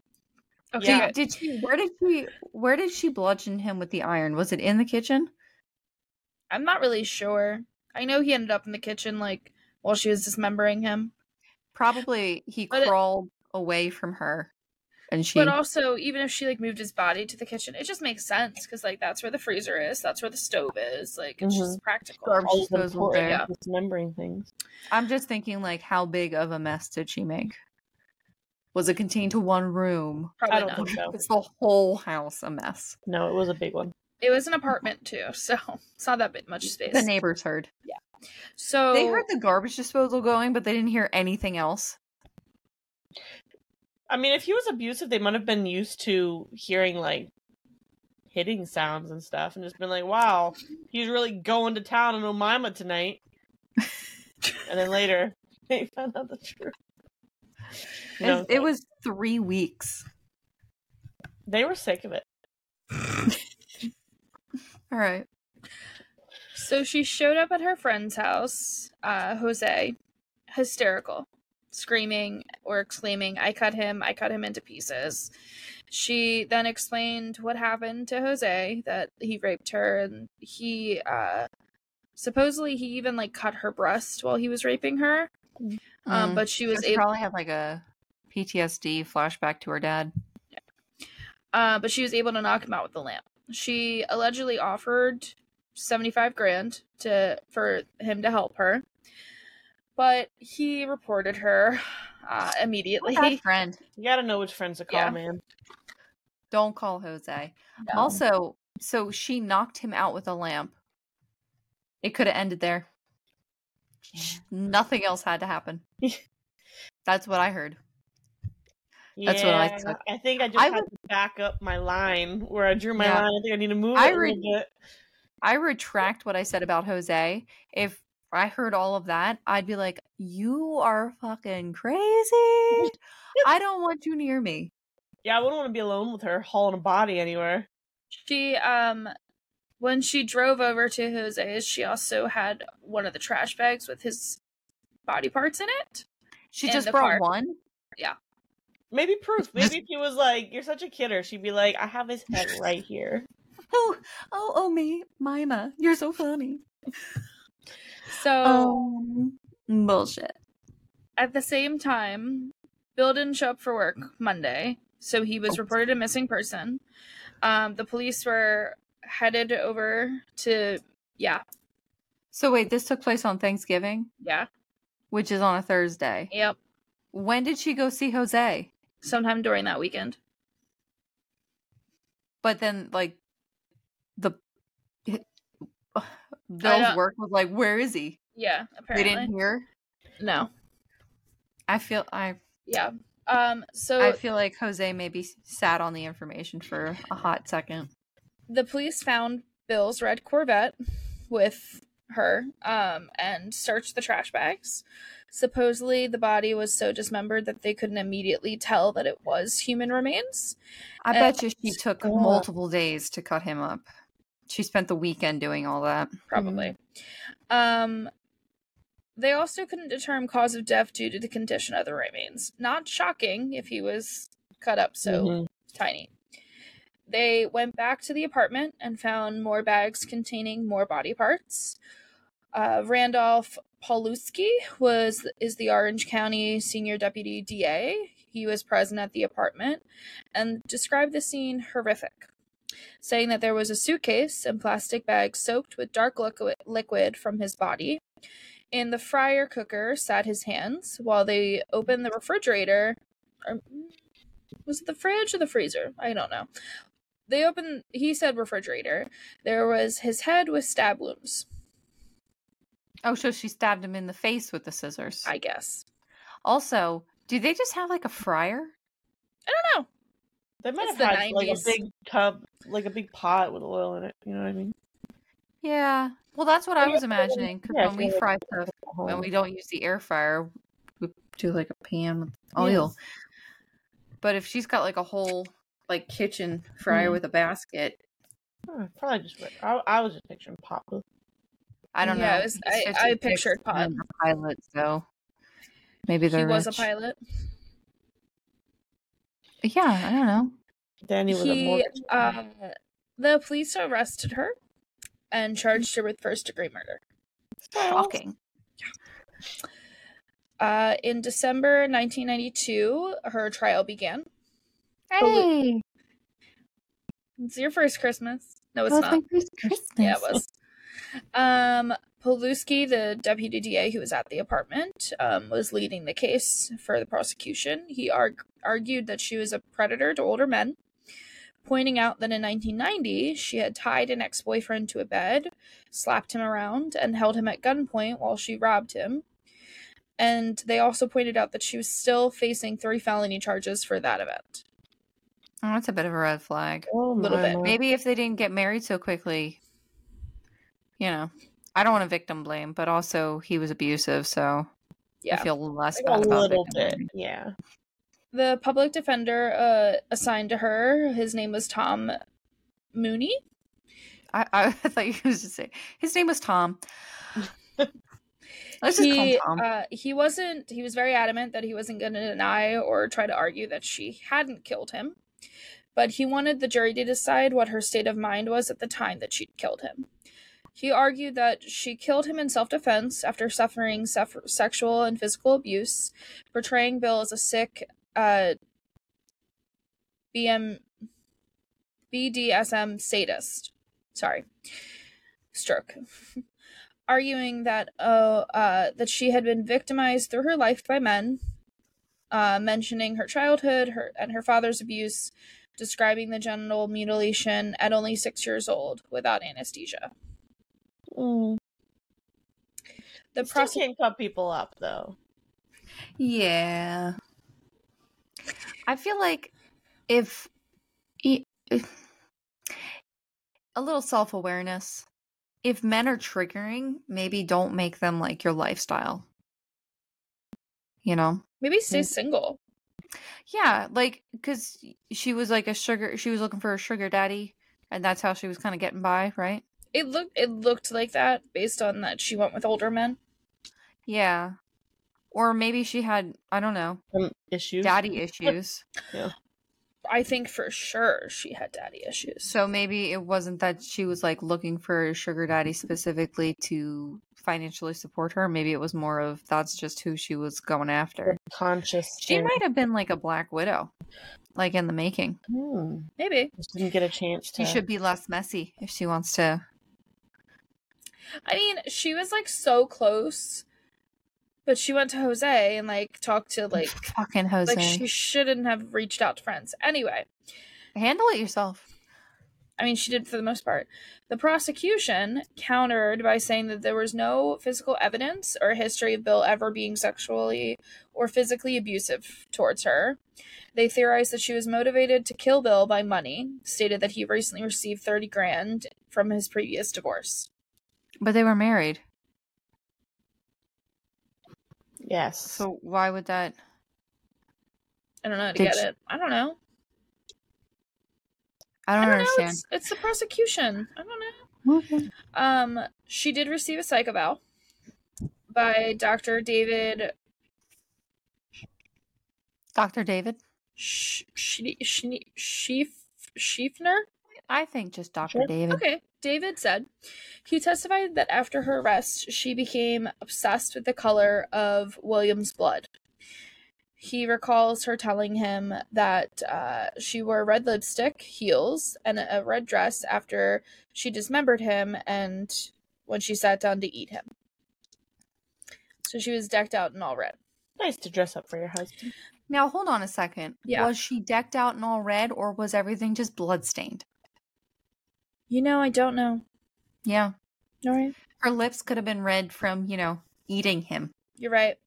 More. Okay. Did, Yeah. good. did she? Where did she? Where did she bludgeon him with the iron? Was it in the kitchen? I'm not really sure. I know he ended up in the kitchen like while she was dismembering him. Probably he But it- crawled away from her, and she. But also, even if she like moved his body to the kitchen, it just makes sense because like that's where the freezer is, that's where the stove is. Like it's mm-hmm. just practical. Garbage All of them disposal important dismembering things. I'm just thinking, like, how big of a mess did she make? Was it contained to one room? Probably I don't not. think so. Is the whole house a mess? No, it was a big one. It was an apartment too, so it's not that bit much space. The neighbors heard. Yeah. So They heard the garbage disposal going, but they didn't hear anything else. I mean, if he was abusive, they might have been used to hearing like hitting sounds and stuff, and just been like, "Wow, he's really going to town on Omima tonight." and then later, they found out the truth. No, it, it was three weeks. they were sick of it. All right. So she showed up at her friend's house, uh, Jose, hysterical, screaming or exclaiming, I cut him, I cut him into pieces. She then explained what happened to Jose, that he raped her, and he, uh, supposedly he even, like, cut her breast while he was raping her. Um, Mm. but she was she able, probably had like a PTSD flashback to her dad. uh, but she was able to knock him out with the lamp. She allegedly offered 75 grand to for him to help her. But he reported her uh, immediately. Bad friend. You gotta know which friends to call, Yeah. man. Don't call Jose. No. Also, so she knocked him out with a lamp. It could have ended there. Nothing else had to happen. That's what I heard. That's what I took. I think I just I had would- to back up my line where I drew my Yeah. line. I think I need to move I it a little bit. I retract what I said about Jose. If I heard all of that, I'd be like, "You are fucking crazy. I don't want you near me." Yeah, I wouldn't want to be alone with her hauling a body anywhere. She um when she drove over to Jose's, she also had one of the trash bags with his body parts in it. She In just brought car. one. Yeah. Maybe proof. Maybe if he was like, "You're such a kidder," she'd be like, "I have his head right here." Oh, oh, oh, me, Mima, you're so funny. So Um, bullshit. at the same time, Bill didn't show up for work Monday, so he was Oh. reported a missing person. Um, the police were headed over to yeah, So wait, this took place on Thanksgiving, yeah, which is on a Thursday. yep, When did she go see Jose? sometime during that weekend. But then, like, the Bill's work was like, "Where is he?" Yeah, apparently. They didn't hear. No. I feel I Yeah. Um so I feel like Jose maybe sat on the information for a hot second. The police found Bill's red Corvette with her um, and searched the trash bags. Supposedly, the body was so dismembered that they couldn't immediately tell that it was human remains. I Uh, bet you she took God. multiple days to cut him up. She spent the weekend doing all that. Probably. Um, they also couldn't determine cause of death due to the condition of the remains. Not shocking if he was cut up so Mhm. tiny. They went back to the apartment and found more bags containing more body parts. Uh, Randolph Pawloski was is the Orange County Senior Deputy DA. He was present at the apartment and described the scene horrific, saying that there was a suitcase and plastic bags soaked with dark liquid, liquid from his body. In the fryer cooker sat his hands while they opened the refrigerator. Or, was it the fridge or the freezer? I don't know. They opened, he said refrigerator. There was his head with stab wounds, Oh, so she stabbed him in the face with the scissors. I guess. Also, do they just have like a fryer? I don't know. They might It's have the had like a big tub, like a big pot with oil in it. You know what I mean? Yeah. Well, that's what I Yeah, was imagining. Because yeah, when we so- fry stuff when we don't use the air fryer, we do like a pan with oil. But if she's got like a whole like kitchen fryer Mhm. with a basket, Hmm, probably just. I, I was just picturing pot. with- I don't Yeah, know. it was- I- I pictured picked pot. A pilot, so maybe they're He was a pilot. Yeah, I don't know. Danny was a He, mortgage. uh, the police arrested her and charged her with first degree murder. Shocking. Uh, in December 1992, her trial began. Hey, It's your first Christmas. No, it's not. my first Christmas. Yeah, it was. Um, Pawloski, the deputy DA who was at the apartment, um, was leading the case for the prosecution. He arg- argued that she was a predator to older men, pointing out that in 1990 she had tied an ex boyfriend to a bed, slapped him around, and held him at gunpoint while she robbed him. And they also pointed out that she was still facing three felony charges for that event. Oh, that's a bit of a red flag. Oh, little bit. Maybe if they didn't get married so quickly, you know, I don't want to victim blame, but also he was abusive, so Yeah. I feel less Like bad a about little bit. blaming. Yeah. The public defender uh, assigned to her, his name was Tom Mooney. I, I thought you was just say his name was Tom. Let's just call he him Tom. uh, he wasn't he was very adamant that he wasn't going to deny or try to argue that she hadn't killed him but he wanted the jury to decide what her state of mind was at the time that she'd killed him. He argued that she killed him in self-defense after suffering sexual and physical abuse portraying bill as a sick uh, bm bdsm sadist. Sorry. Stroke. Arguing that uh, uh, that she had been victimized through her life by men, uh, mentioning her childhood, her and her father's abuse, describing the genital mutilation at only six years old without anesthesia. Mm. The Still prosecution. can't cut people up though. Yeah. I feel like if, e- if a little self awareness, if men are triggering, maybe don't make them like your lifestyle. You know? Maybe stay single. Yeah, like because she was like a sugar, she was looking for a sugar daddy, and that's how she was kind of getting by, right? It looked it looked like that based on that she went with older men. Yeah. Or maybe she had, I don't know, Some issues. daddy issues. I think for sure she had daddy issues. So maybe it wasn't that she was like looking for a sugar daddy specifically to financially support her. Maybe it was more of that's just who she was going after. Conscious. She might have been like a black widow, like in the making. Hmm. Maybe. Just didn't get a chance to. She should be less messy if she wants to. I mean, she was like so close, but she went to Jose and like talked to like Fucking Jose. like she shouldn't have reached out to friends. Anyway, Handle it yourself. I mean, she did for the most part. The prosecution countered by saying that there was no physical evidence or history of Bill ever being sexually or physically abusive towards her. They theorized that she was motivated to kill Bill by money, stated that he recently received 30 grand from his previous divorce. But they were married. Yes. So why would that? I don't know to Did get she- it. I don't know. I don't, I don't know. understand. It's, it's the prosecution. I don't know. Okay. Um, she did receive a psych eval by Dr. David Dr. David? Sh- Sh- Sh- Schiefner. I think just Dr. Sure. David. Okay. David said he testified that after her arrest, she became obsessed with the color of William's blood. He recalls her telling him that uh, she wore red lipstick, heels, and a red dress after she dismembered him and when she sat down to eat him. So she was decked out in all red. Nice to dress up for your husband. Now hold on a second. Yeah. Was she decked out in all red or was everything just bloodstained? You know, I don't know. Yeah. All right. Her lips could have been red from, you know, eating him. You're right.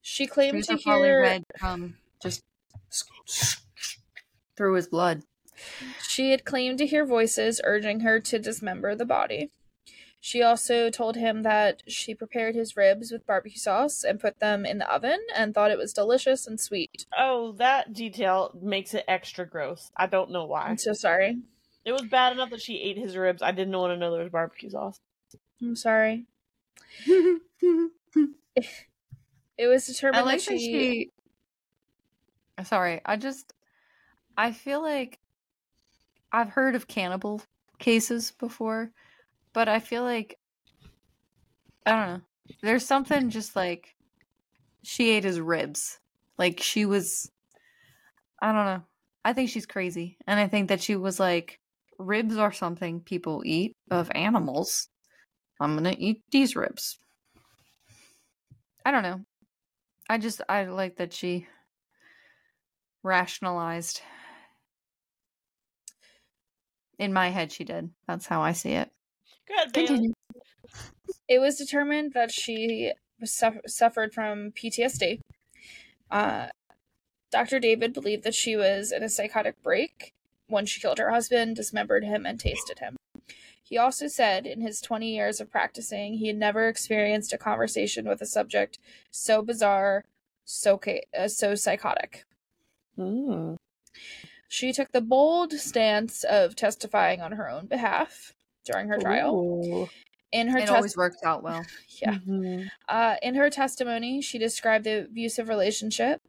She claimed These to are probably hear red from just through his blood. She had claimed to hear voices urging her to dismember the body. She also told him that she prepared his ribs with barbecue sauce and put them in the oven and thought it was delicious and sweet. Oh, that detail makes it extra gross. I don't know why. I'm so sorry. It was bad enough that she ate his ribs. I didn't want to know there was barbecue sauce. I'm sorry. It was I determined like that that she, she. Sorry, I just. I feel like I've heard of cannibal cases before, but I feel like. I don't know. There's something just like. She ate his ribs. Like she was. I don't know. I think she's crazy. And I think that she was like, ribs are something people eat of animals. I'm going to eat these ribs. I don't know. I just I like that she rationalized. In my head, she did. That's how I see it. Good, Continue. it was determined that she was suffer- suffered from PTSD. Uh, Dr. David believed that she was in a psychotic break when she killed her husband, dismembered him, and tasted him. He also said in his 20 years of practicing, he had never experienced a conversation with a subject so bizarre, so uh, so psychotic. Mm. She took the bold stance of testifying on her own behalf during her trial. Ooh. In her It tes- always works out well. yeah. Mhm. Uh, in her testimony, she described the abusive relationship,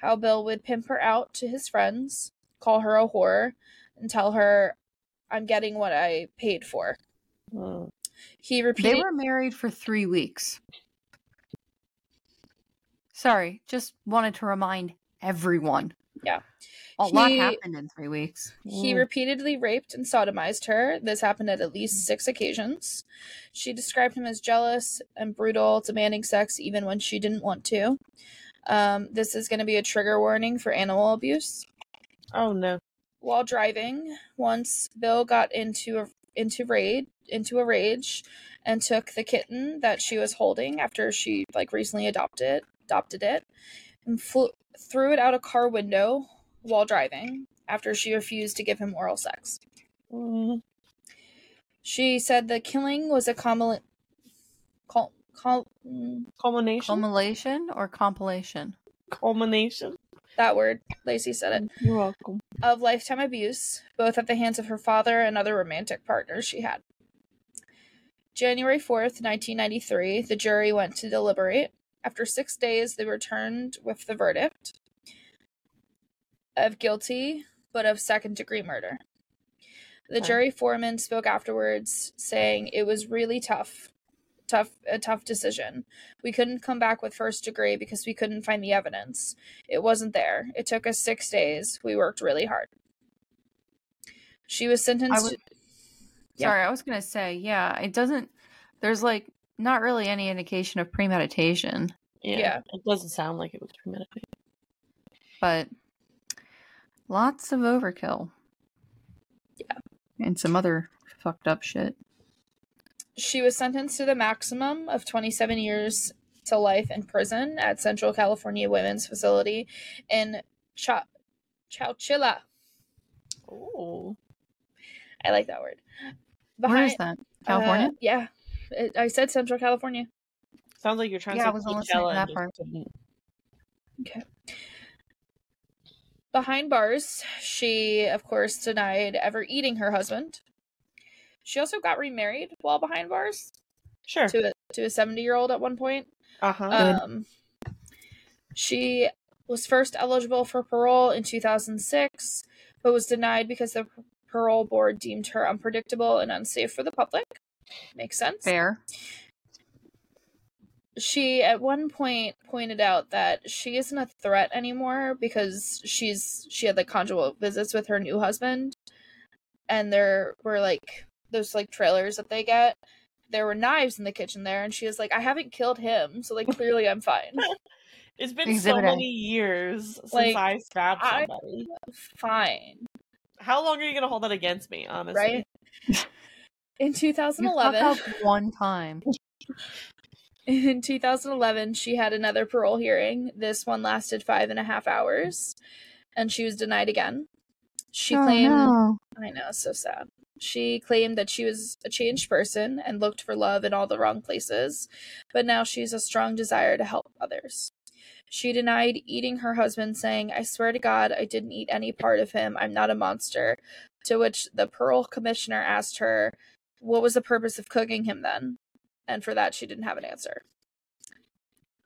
how Bill would pimp her out to his friends, call her a whore, and tell her, I'm getting what I paid for. Mm. He They were married for three weeks. Sorry, just wanted to remind everyone. Yeah. A lot happened in three weeks. he Mm. repeatedly raped and sodomized her. This happened at at least six occasions. She described him as jealous and brutal, demanding sex even when she didn't want to. Um, this is going to be a trigger warning for animal abuse. Oh no. while driving once bill got into a into raid into a rage and took the kitten that she was holding after she like recently adopted adopted it and flew, threw it out a car window while driving after she refused to give him oral sex Mm. she said the killing was a common cul- cul- mm, Culmination. Culmination or compilation? Culmination. That word lacey said it You're welcome. of lifetime abuse, both at the hands of her father and other romantic partners she had. January 4th, 1993, the jury went to deliberate. After six days, they returned with the verdict of guilty, but of second degree murder. The jury foreman spoke afterwards, saying it was really tough. Tough, a tough decision. We couldn't come back with first degree because we couldn't find the evidence. It wasn't there. It took us six days. We worked really hard. She was sentenced. would- to- Yeah. Sorry, I was gonna say, yeah, it doesn't. There's like not really any indication of premeditation, Yeah. Yeah. It doesn't sound like it was premeditated. but lots of overkill. Yeah. and some other fucked up shit. She was sentenced to the maximum of 27 years to life in prison at Central California Women's Facility in Cha- Chowchilla. Oh. I like that word. Where is that? California. uh, yeah. It- I said Central California. Sounds like you're trying Yeah, I to say wasn't listening to that and just part. couldn't. Behind bars, she, of course, denied ever eating her husband. She also got remarried while behind bars Sure. to a to a 70 year old at one point. Uh huh. Um, she was first eligible for parole in 2006, but was denied because the parole board deemed her unpredictable and unsafe for the public. Makes sense. Fair. She at one point pointed out that she isn't a threat anymore because she's she had like conjugal visits with her new husband and there were like those like trailers that they get. There were knives in the kitchen there and she was like, I haven't killed him, so like clearly I'm fine. It's been Exhibit so A. many years since Like, I stabbed I- somebody. fine. How long are you gonna hold that against me, honestly? Right? In You 2011, up one time. In 2011, she had another parole hearing. This one lasted five and a half hours, and she was denied again. She Oh, claimed, no. I know, so sad. She claimed that she was a changed person and looked for love in all the wrong places, but now she's a strong desire to help others. She denied eating her husband, saying, I swear to God, I didn't eat any part of him. I'm not a monster. To which the parole commissioner asked her, What was the purpose of cooking him then? And for that, she didn't have an answer.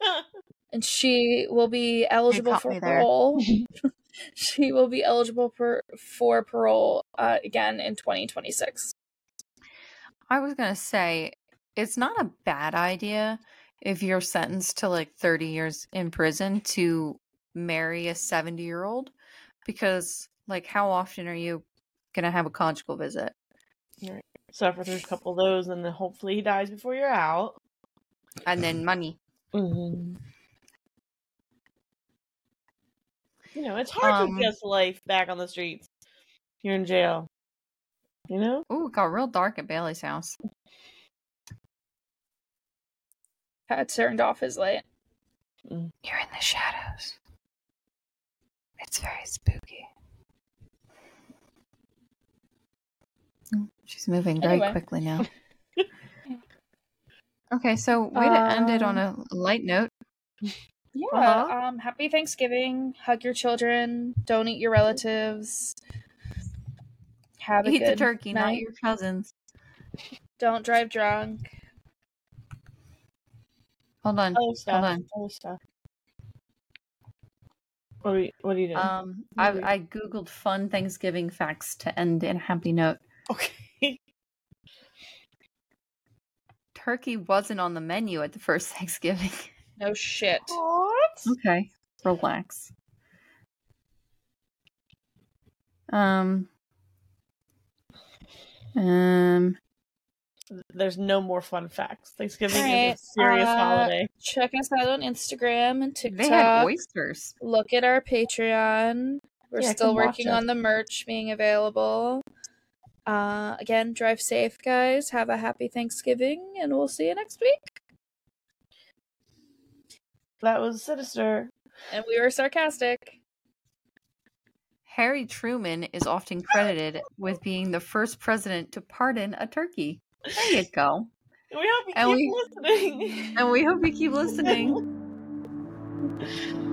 And she will be eligible for me there. parole. she will be eligible for, for parole uh, again in 2026. I was gonna say it's not a bad idea if you're sentenced to like 30 years in prison to marry a 70 year old because like how often are you gonna have a conjugal visit Suffer through a couple of those, and then hopefully he dies before you're out. and then money Mm-hmm. You know, it's hard Um, to adjust life back on the streets. You're in jail. You know? oh it got real dark at bailey's house Had turned off his light. you're in the shadows it's very spooky Oh, she's moving very Anyway. quickly now okay so way to end it on Um, a light note Yeah. Uh-huh. Um, happy Thanksgiving. Hug your children. Don't eat your relatives. Have a eat the good turkey not night. your cousins Don't drive drunk. hold on Other stuff. on. Other stuff. What are you, what are you doing? Um, I, Maybe. I googled fun Thanksgiving facts to end in a happy note. okay. Turkey wasn't on the menu at the first Thanksgiving. No shit. What? okay, relax. Um, um, There's no more fun facts. Thanksgiving is a serious uh, holiday. Check us out on Instagram and TikTok. they had TikTok. oysters. Look at our Patreon. We're Yeah, still working on the merch being available. Uh, again, drive safe, guys. Have a happy Thanksgiving, and we'll see you next week. That was sinister. And we were sarcastic. Harry Truman is often credited with being the first president to pardon a turkey. There you go. We hope you And keep we- listening. And we hope you keep listening.